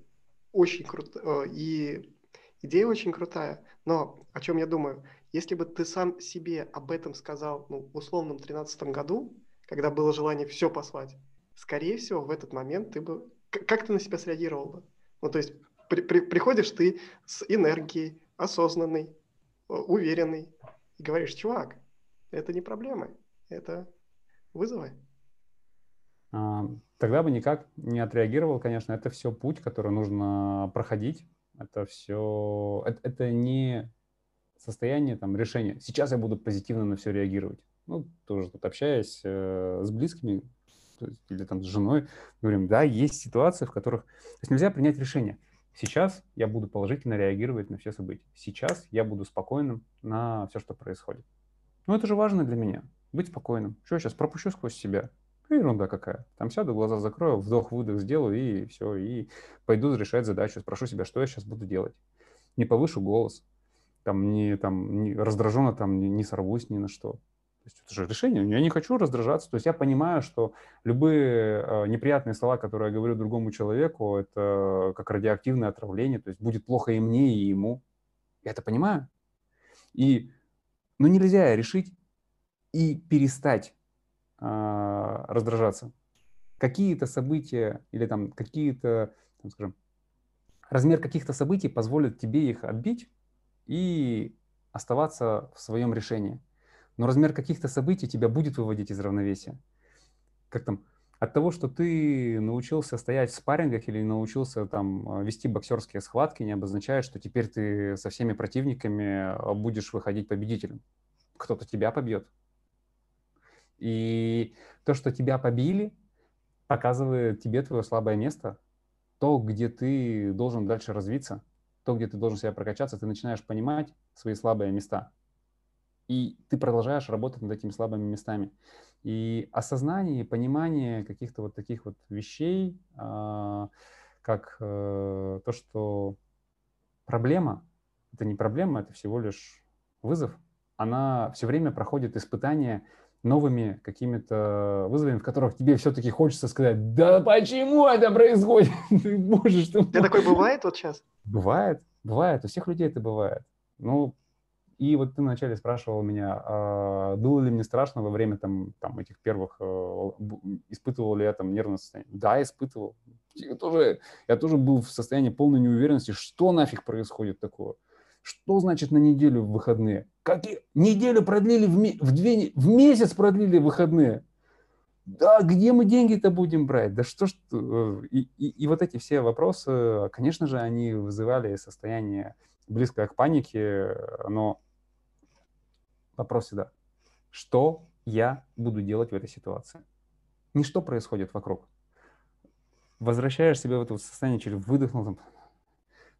очень круто, э, и идея очень крутая. Но о чем я думаю? Если бы ты сам себе об этом сказал ну, в условном 13 году, когда было желание все послать, скорее всего, в этот момент ты бы... Как ты на себя среагировал бы? Ну, то есть при, при, приходишь ты с энергией, осознанный, э, уверенный, и говоришь, чувак, это не проблемы, это вызовы. А, тогда бы никак не отреагировал, конечно. Это все путь, который нужно проходить. Это все... Это, это не состояние там, решения. Сейчас я буду позитивно на все реагировать. Ну, тоже тут общаясь э, с близкими или там с женой, говорим, да, есть ситуации, в которых... То есть нельзя принять решение. Сейчас я буду положительно реагировать на все события. Сейчас я буду спокойным на все, что происходит. Ну, это же важно для меня. Быть спокойным. Что я сейчас пропущу сквозь себя? ерунда какая. Там сяду, глаза закрою, вдох-выдох сделаю и все. И пойду решать задачу. Спрошу себя, что я сейчас буду делать. Не повышу голос. Там не, там, не раздраженно там не, не сорвусь ни на что. То есть это же решение. Я не хочу раздражаться. То есть я понимаю, что любые э, неприятные слова, которые я говорю другому человеку, это как радиоактивное отравление. То есть будет плохо и мне, и ему. Я это понимаю. И, ну, нельзя решить и перестать а, раздражаться. Какие-то события или там какие-то, там, скажем, размер каких-то событий позволит тебе их отбить и оставаться в своем решении. Но размер каких-то событий тебя будет выводить из равновесия. Как там, от того, что ты научился стоять в спаррингах или научился там вести боксерские схватки, не обозначает, что теперь ты со всеми противниками будешь выходить победителем. Кто-то тебя побьет, и то, что тебя побили, показывает тебе твое слабое место, то, где ты должен дальше развиться, то, где ты должен себя прокачаться, ты начинаешь понимать свои слабые места. И ты продолжаешь работать над этими слабыми местами. И осознание, понимание каких-то вот таких вот вещей, а, как э, то, что проблема, это не проблема, это всего лишь вызов, она все время проходит испытания новыми какими-то вызовами, в которых тебе все-таки хочется сказать, да почему это происходит? Боже, что... Это такое бывает вот сейчас? Бывает, бывает, у всех людей это бывает. Ну, и вот ты вначале спрашивал меня, а было ли мне страшно во время там, там этих первых, э, испытывал ли я там нервное состояние? Да, испытывал. Я тоже, я тоже был в состоянии полной неуверенности, что нафиг происходит такого. Что значит на неделю в выходные? Как и... Неделю продлили, в, в, две... в месяц продлили выходные. Да, где мы деньги-то будем брать? Да что ж... Э, и, и, и вот эти все вопросы, конечно же, они вызывали состояние близкое к панике, но вопрос всегда, что я буду делать в этой ситуации? Не что происходит вокруг. Возвращаешь себя в это состояние, через выдохнул,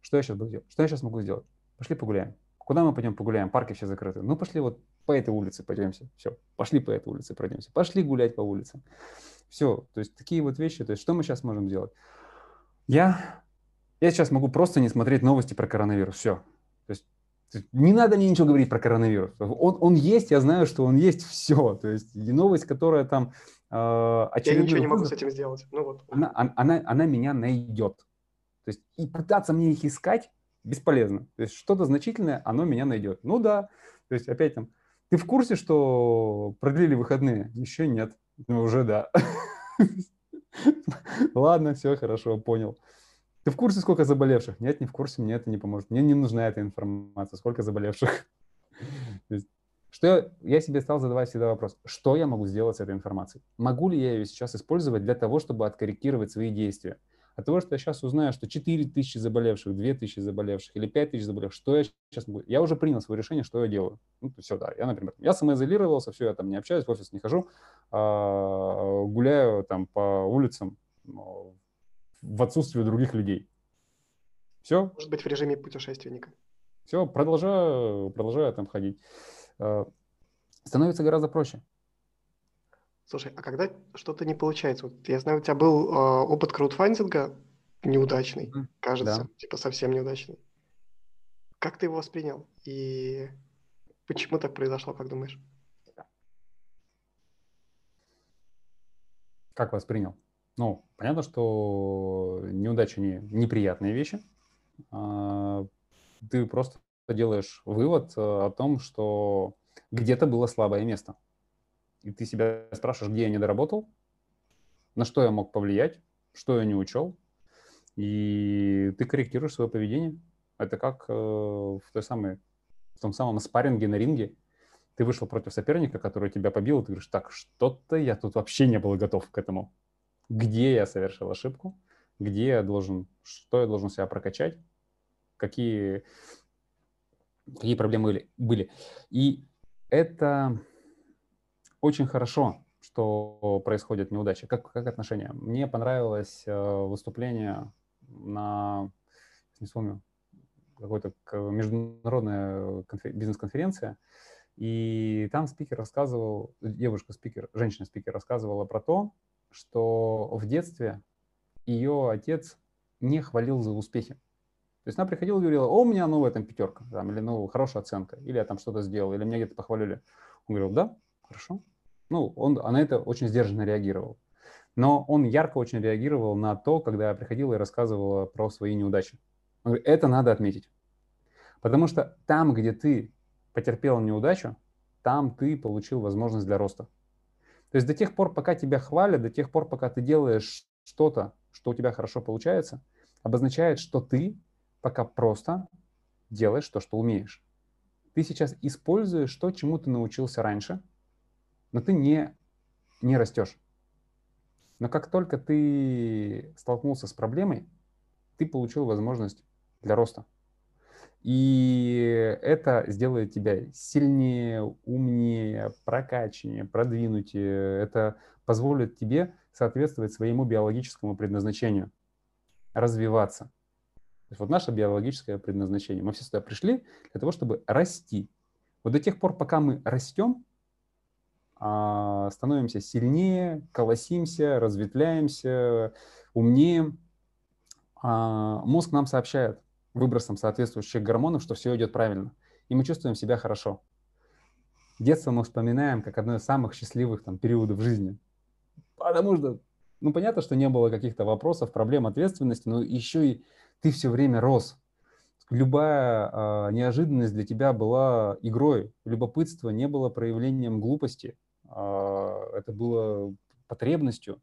что я сейчас буду делать? Что я сейчас могу сделать? Пошли погуляем. Куда мы пойдем погуляем? Парки все закрыты. Ну, пошли вот по этой улице пойдемся. Все, пошли по этой улице пройдемся. Пошли гулять по улицам. Все, то есть такие вот вещи. То есть что мы сейчас можем сделать? Я, я сейчас могу просто не смотреть новости про коронавирус. Все. Не надо мне ничего говорить про коронавирус. Он, он есть, я знаю, что он есть, все. То есть и новость, которая там э, Я ничего не могу с этим сделать. Ну, вот. она, она, она меня найдет. То есть и пытаться мне их искать бесполезно. То есть что-то значительное, оно меня найдет. Ну да, то есть опять там, ты в курсе, что продлили выходные? Еще нет. Ну уже да. Ладно, все хорошо, понял. Ты в курсе, сколько заболевших? Нет, не в курсе, мне это не поможет. Мне не нужна эта информация, сколько заболевших. Что я, себе стал задавать всегда вопрос, что я могу сделать с этой информацией? Могу ли я ее сейчас использовать для того, чтобы откорректировать свои действия? От того, что я сейчас узнаю, что 4 тысячи заболевших, 2 тысячи заболевших или 5 тысяч заболевших, что я сейчас могу? Я уже принял свое решение, что я делаю. Ну, все, да. Я, например, я самоизолировался, все, я там не общаюсь, в офис не хожу, а, гуляю там по улицам в отсутствии других людей. Все. Может быть, в режиме путешественника. Все, продолжаю, продолжаю там ходить. А, становится гораздо проще. Слушай, а когда что-то не получается? Вот я знаю, у тебя был э, опыт краудфандинга неудачный, mm, кажется, да. типа совсем неудачный. Как ты его воспринял? И почему так произошло, как думаешь? Как воспринял? Ну, понятно, что неудачи не неприятные вещи. А, ты просто делаешь вывод э, о том, что где-то было слабое место и ты себя спрашиваешь, где я не доработал, на что я мог повлиять, что я не учел, и ты корректируешь свое поведение. Это как э, в, той самой, в том самом спарринге на ринге. Ты вышел против соперника, который тебя побил, и ты говоришь, так, что-то я тут вообще не был готов к этому. Где я совершил ошибку, где я должен, что я должен себя прокачать, какие, какие проблемы были. И это очень хорошо, что происходит неудача. Как, как отношения? Мне понравилось э, выступление на, не вспомню, какой-то международная конфер... бизнес-конференция, и там спикер рассказывал, девушка-спикер, женщина-спикер рассказывала про то, что в детстве ее отец не хвалил за успехи. То есть она приходила и говорила, о, у меня новая там пятерка, там, или ну, хорошая оценка, или я там что-то сделал, или меня где-то похвалили. Он говорил, да, хорошо, ну, он а на это очень сдержанно реагировал. Но он ярко очень реагировал на то, когда я приходила и рассказывала про свои неудачи. Он говорит, это надо отметить. Потому что там, где ты потерпел неудачу, там ты получил возможность для роста. То есть до тех пор, пока тебя хвалят, до тех пор, пока ты делаешь что-то, что у тебя хорошо получается, обозначает, что ты пока просто делаешь то, что умеешь. Ты сейчас используешь то, чему ты научился раньше – но ты не, не растешь. Но как только ты столкнулся с проблемой, ты получил возможность для роста. И это сделает тебя сильнее, умнее, прокачаннее, продвинутее. Это позволит тебе соответствовать своему биологическому предназначению, развиваться. То есть вот наше биологическое предназначение. Мы все сюда пришли для того, чтобы расти. Вот до тех пор, пока мы растем, а, становимся сильнее, колосимся, разветвляемся, умнеем. А, мозг нам сообщает выбросом соответствующих гормонов, что все идет правильно, и мы чувствуем себя хорошо. Детство мы вспоминаем как одно из самых счастливых там, периодов жизни. Потому что, ну, понятно, что не было каких-то вопросов, проблем, ответственности, но еще и ты все время рос. Любая э, неожиданность для тебя была игрой, любопытство не было проявлением глупости, а, это было потребностью.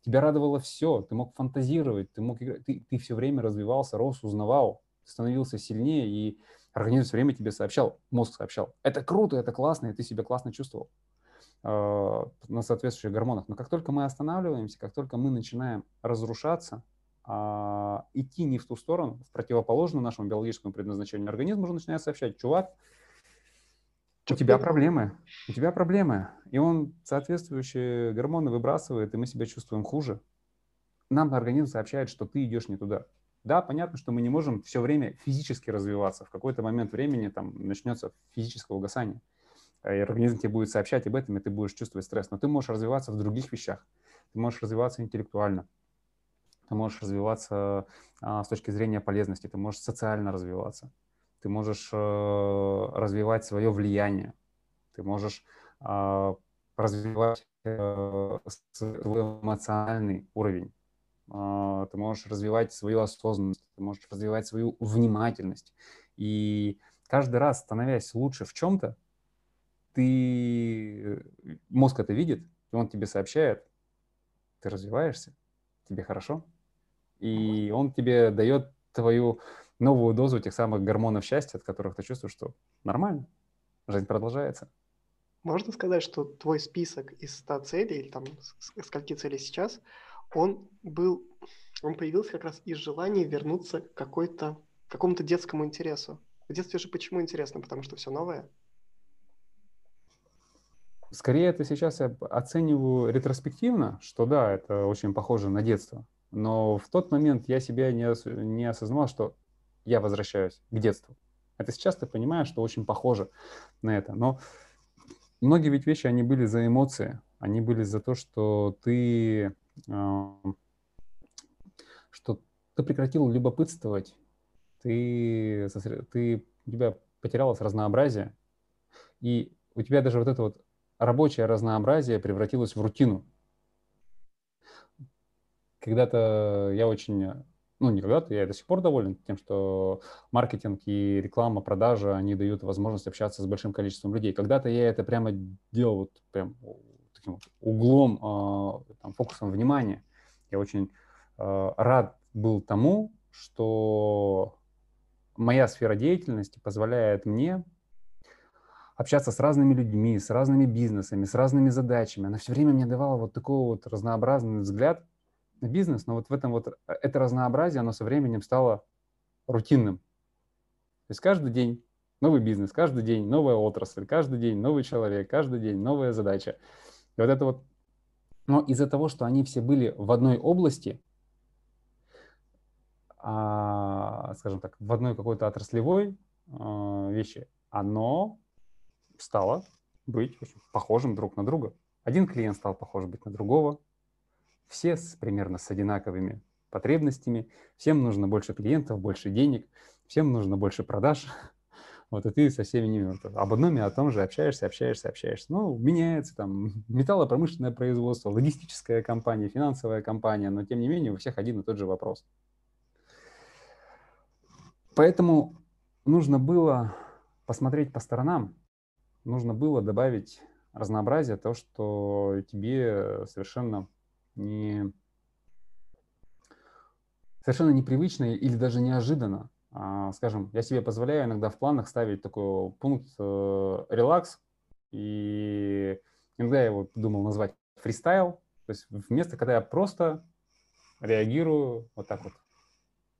Тебя радовало все, ты мог фантазировать, ты мог играть, ты, ты все время развивался, рос, узнавал, становился сильнее, и организм все время тебе сообщал, мозг сообщал, это круто, это классно, и ты себя классно чувствовал э, на соответствующих гормонах. Но как только мы останавливаемся, как только мы начинаем разрушаться, э, идти не в ту сторону, в противоположную нашему биологическому предназначению, организм уже начинает сообщать, чувак, у тебя проблемы, у тебя проблемы. И он соответствующие гормоны выбрасывает, и мы себя чувствуем хуже. Нам организм сообщает, что ты идешь не туда. Да, понятно, что мы не можем все время физически развиваться. В какой-то момент времени там начнется физическое угасание. И организм тебе будет сообщать об этом, и ты будешь чувствовать стресс. Но ты можешь развиваться в других вещах. Ты можешь развиваться интеллектуально. Ты можешь развиваться а, с точки зрения полезности. Ты можешь социально развиваться ты можешь э, развивать свое влияние, ты можешь э, развивать э, свой эмоциональный уровень. А, ты можешь развивать свою осознанность, ты можешь развивать свою внимательность. И каждый раз, становясь лучше в чем-то, ты, мозг это видит, и он тебе сообщает, ты развиваешься, тебе хорошо, и он тебе дает твою новую дозу тех самых гормонов счастья, от которых ты чувствуешь, что нормально, жизнь продолжается. Можно сказать, что твой список из 100 целей, или там скольки целей сейчас, он был, он появился как раз из желания вернуться к какой-то, какому-то детскому интересу. В детстве же почему интересно? Потому что все новое. Скорее, это сейчас я оцениваю ретроспективно, что да, это очень похоже на детство. Но в тот момент я себя не, ос- не осознавал, что я возвращаюсь к детству. Это сейчас ты понимаешь, что очень похоже на это. Но многие ведь вещи, они были за эмоции. Они были за то, что ты, что ты прекратил любопытствовать, ты, ты, у тебя потерялось разнообразие, и у тебя даже вот это вот рабочее разнообразие превратилось в рутину. Когда-то я очень, ну не когда-то, я до сих пор доволен тем, что маркетинг и реклама, продажа, они дают возможность общаться с большим количеством людей. Когда-то я это прямо делал вот прям таким углом, э, там, фокусом внимания. Я очень э, рад был тому, что моя сфера деятельности позволяет мне общаться с разными людьми, с разными бизнесами, с разными задачами. Она все время мне давала вот такой вот разнообразный взгляд на бизнес, но вот в этом вот э, это разнообразие, оно со временем стало рутинным. То есть каждый день новый бизнес, каждый день новая отрасль, каждый день новый человек, каждый день новая задача. И вот это вот, но из-за того, что они все были в одной области, а, скажем так, в одной какой-то отраслевой а, вещи, оно стало быть очень похожим друг на друга. Один клиент стал похож быть на другого. Все с, примерно с одинаковыми потребностями. Всем нужно больше клиентов, больше денег. Всем нужно больше продаж. Вот и ты со всеми ними об одном и о том же общаешься, общаешься, общаешься. Ну, меняется там металлопромышленное производство, логистическая компания, финансовая компания, но тем не менее у всех один и тот же вопрос. Поэтому нужно было посмотреть по сторонам, нужно было добавить разнообразие, то, что тебе совершенно не совершенно непривычно или даже неожиданно. А, скажем, я себе позволяю иногда в планах ставить такой пункт э, релакс, и иногда я его думал назвать фристайл, то есть вместо, когда я просто реагирую вот так вот,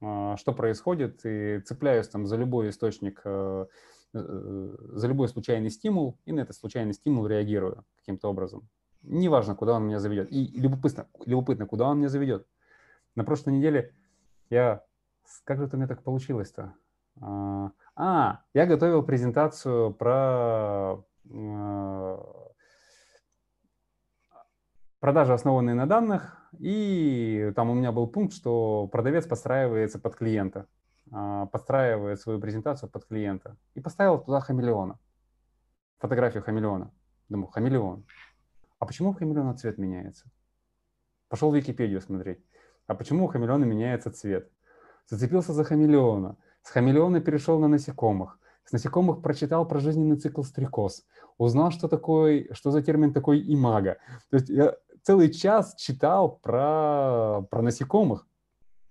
а, что происходит, и цепляюсь там за любой источник э, Э, за любой случайный стимул и на этот случайный стимул реагирую каким-то образом. Неважно, куда он меня заведет. И любопытно, любопытно, куда он меня заведет. На прошлой неделе я... Как же это у меня так получилось-то? А, а я готовил презентацию про э, продажи, основанные на данных, и там у меня был пункт, что продавец подстраивается под клиента. А, подстраивает свою презентацию под клиента. И поставил туда хамелеона, фотографию хамелеона. Думаю, хамелеон. А почему у хамелеона цвет меняется? Пошел в Википедию смотреть. А почему у хамелеона меняется цвет? Зацепился за хамелеона. С хамелеона перешел на насекомых. С насекомых прочитал про жизненный цикл стрекоз. Узнал, что такое, что за термин такой имага. То есть я целый час читал про, про насекомых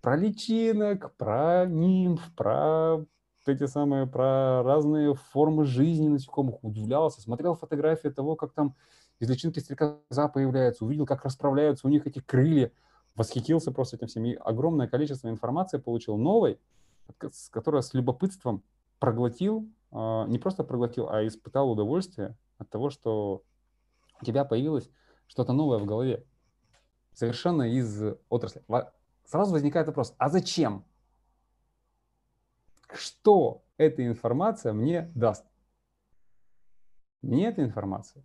про личинок, про нимф, про эти самые, про разные формы жизни насекомых, удивлялся, смотрел фотографии того, как там из личинки стрекоза появляются, увидел, как расправляются у них эти крылья, восхитился просто этим всем. И огромное количество информации получил новой, которая с любопытством проглотил, а, не просто проглотил, а испытал удовольствие от того, что у тебя появилось что-то новое в голове. Совершенно из отрасли сразу возникает вопрос, а зачем? Что эта информация мне даст? Мне эта информация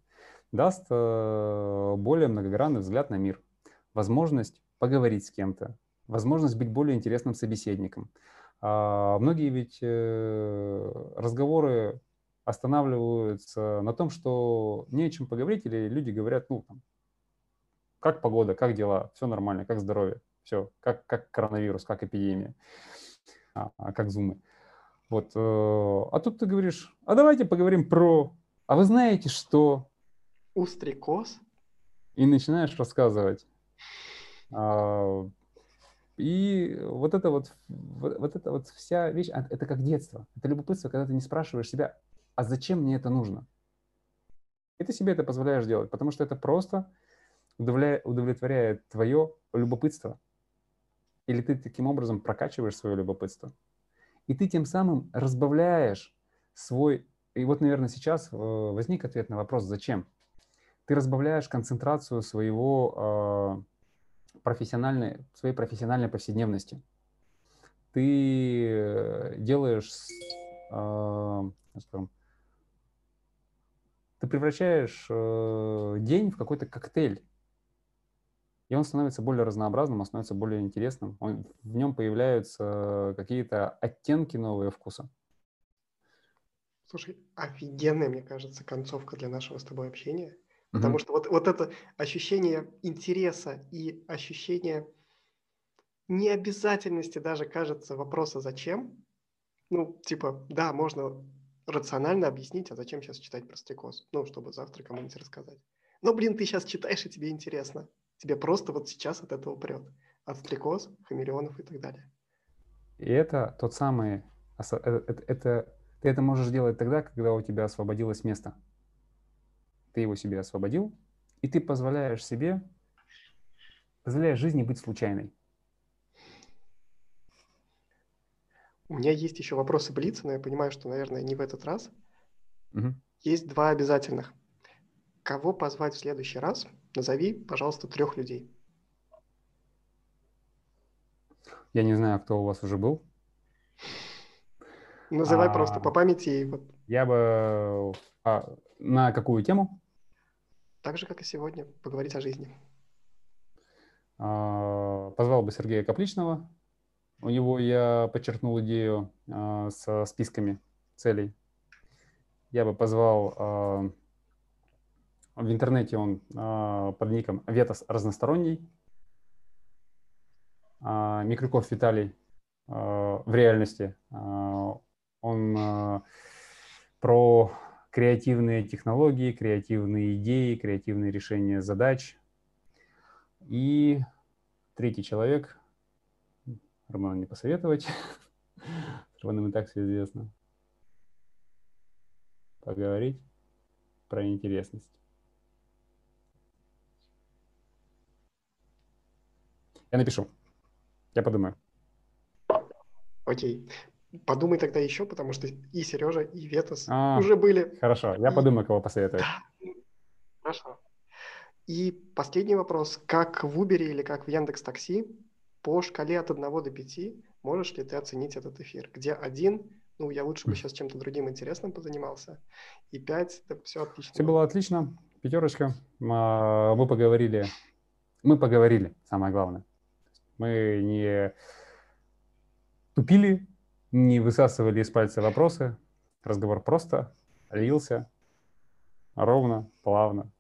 даст э, более многогранный взгляд на мир, возможность поговорить с кем-то, возможность быть более интересным собеседником. А многие ведь э, разговоры останавливаются на том, что не о чем поговорить, или люди говорят, ну, там, как погода, как дела, все нормально, как здоровье. Все, как, как коронавирус, как эпидемия, а, как зумы. Вот. Э, а тут ты говоришь, а давайте поговорим про... А вы знаете, что... Устрикоз? И начинаешь рассказывать. А, и вот это вот, вот, вот это вот вся вещь, а, это как детство. Это любопытство, когда ты не спрашиваешь себя, а зачем мне это нужно? И ты себе это позволяешь делать, потому что это просто удовлетворяет твое любопытство. Или ты таким образом прокачиваешь свое любопытство. И ты тем самым разбавляешь свой... И вот, наверное, сейчас э, возник ответ на вопрос, зачем? Ты разбавляешь концентрацию своего э, профессиональной, своей профессиональной повседневности. Ты э, делаешь, скажем, ты превращаешь день в какой-то коктейль и он становится более разнообразным, он становится более интересным. Он, в нем появляются какие-то оттенки новые вкуса. Слушай, офигенная, мне кажется, концовка для нашего с тобой общения. Потому mm-hmm. что вот, вот это ощущение интереса и ощущение необязательности даже, кажется, вопроса «зачем?». Ну, типа, да, можно рационально объяснить, а зачем сейчас читать про стрекоз? Ну, чтобы завтра кому-нибудь рассказать. Но, блин, ты сейчас читаешь, и тебе интересно. Тебе просто вот сейчас от этого прет. От стрекоз, хамелеонов и так далее. И это тот самый... Это, это, это, ты это можешь делать тогда, когда у тебя освободилось место. Ты его себе освободил, и ты позволяешь себе, позволяешь жизни быть случайной. У меня есть еще вопросы Блица, но я понимаю, что, наверное, не в этот раз. Угу. Есть два обязательных. Кого позвать в следующий раз? Назови, пожалуйста, трех людей. Я не знаю, кто у вас уже был. Называй а, просто по памяти. Вот. Я бы... А, на какую тему? Так же, как и сегодня. Поговорить о жизни. А, позвал бы Сергея Капличного. У него я подчеркнул идею а, со списками целей. Я бы позвал а, в интернете он под ником Ветос разносторонний. Микрюков Виталий в реальности. Он про креативные технологии, креативные идеи, креативные решения задач. И третий человек, Роману не посоветовать, с Романом и так все известно, поговорить про интересность. Я напишу. Я подумаю. Окей. Подумай тогда еще, потому что и Сережа, и Ветас а, уже были. Хорошо, я и... подумаю, кого посоветую. Да. Хорошо. И последний вопрос. Как в Uber или как в Яндекс Такси по шкале от 1 до 5 можешь ли ты оценить этот эфир? Где один, ну, я лучше бы сейчас чем-то другим интересным позанимался, и 5, это все отлично. Все было отлично, пятерочка. Мы поговорили, мы поговорили, самое главное. Мы не тупили, не высасывали из пальца вопросы. Разговор просто лился ровно, плавно.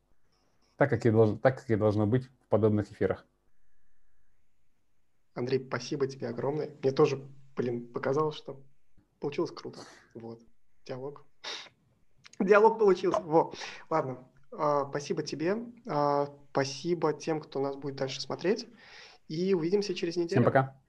Так, как и должно, так, как и должно быть в подобных эфирах. Андрей, спасибо тебе огромное. Мне тоже, блин, показалось, что получилось круто. Вот. Диалог. Диалог получился. Во. Ладно. А, спасибо тебе. А, спасибо тем, кто нас будет дальше смотреть. И увидимся через неделю. Всем пока.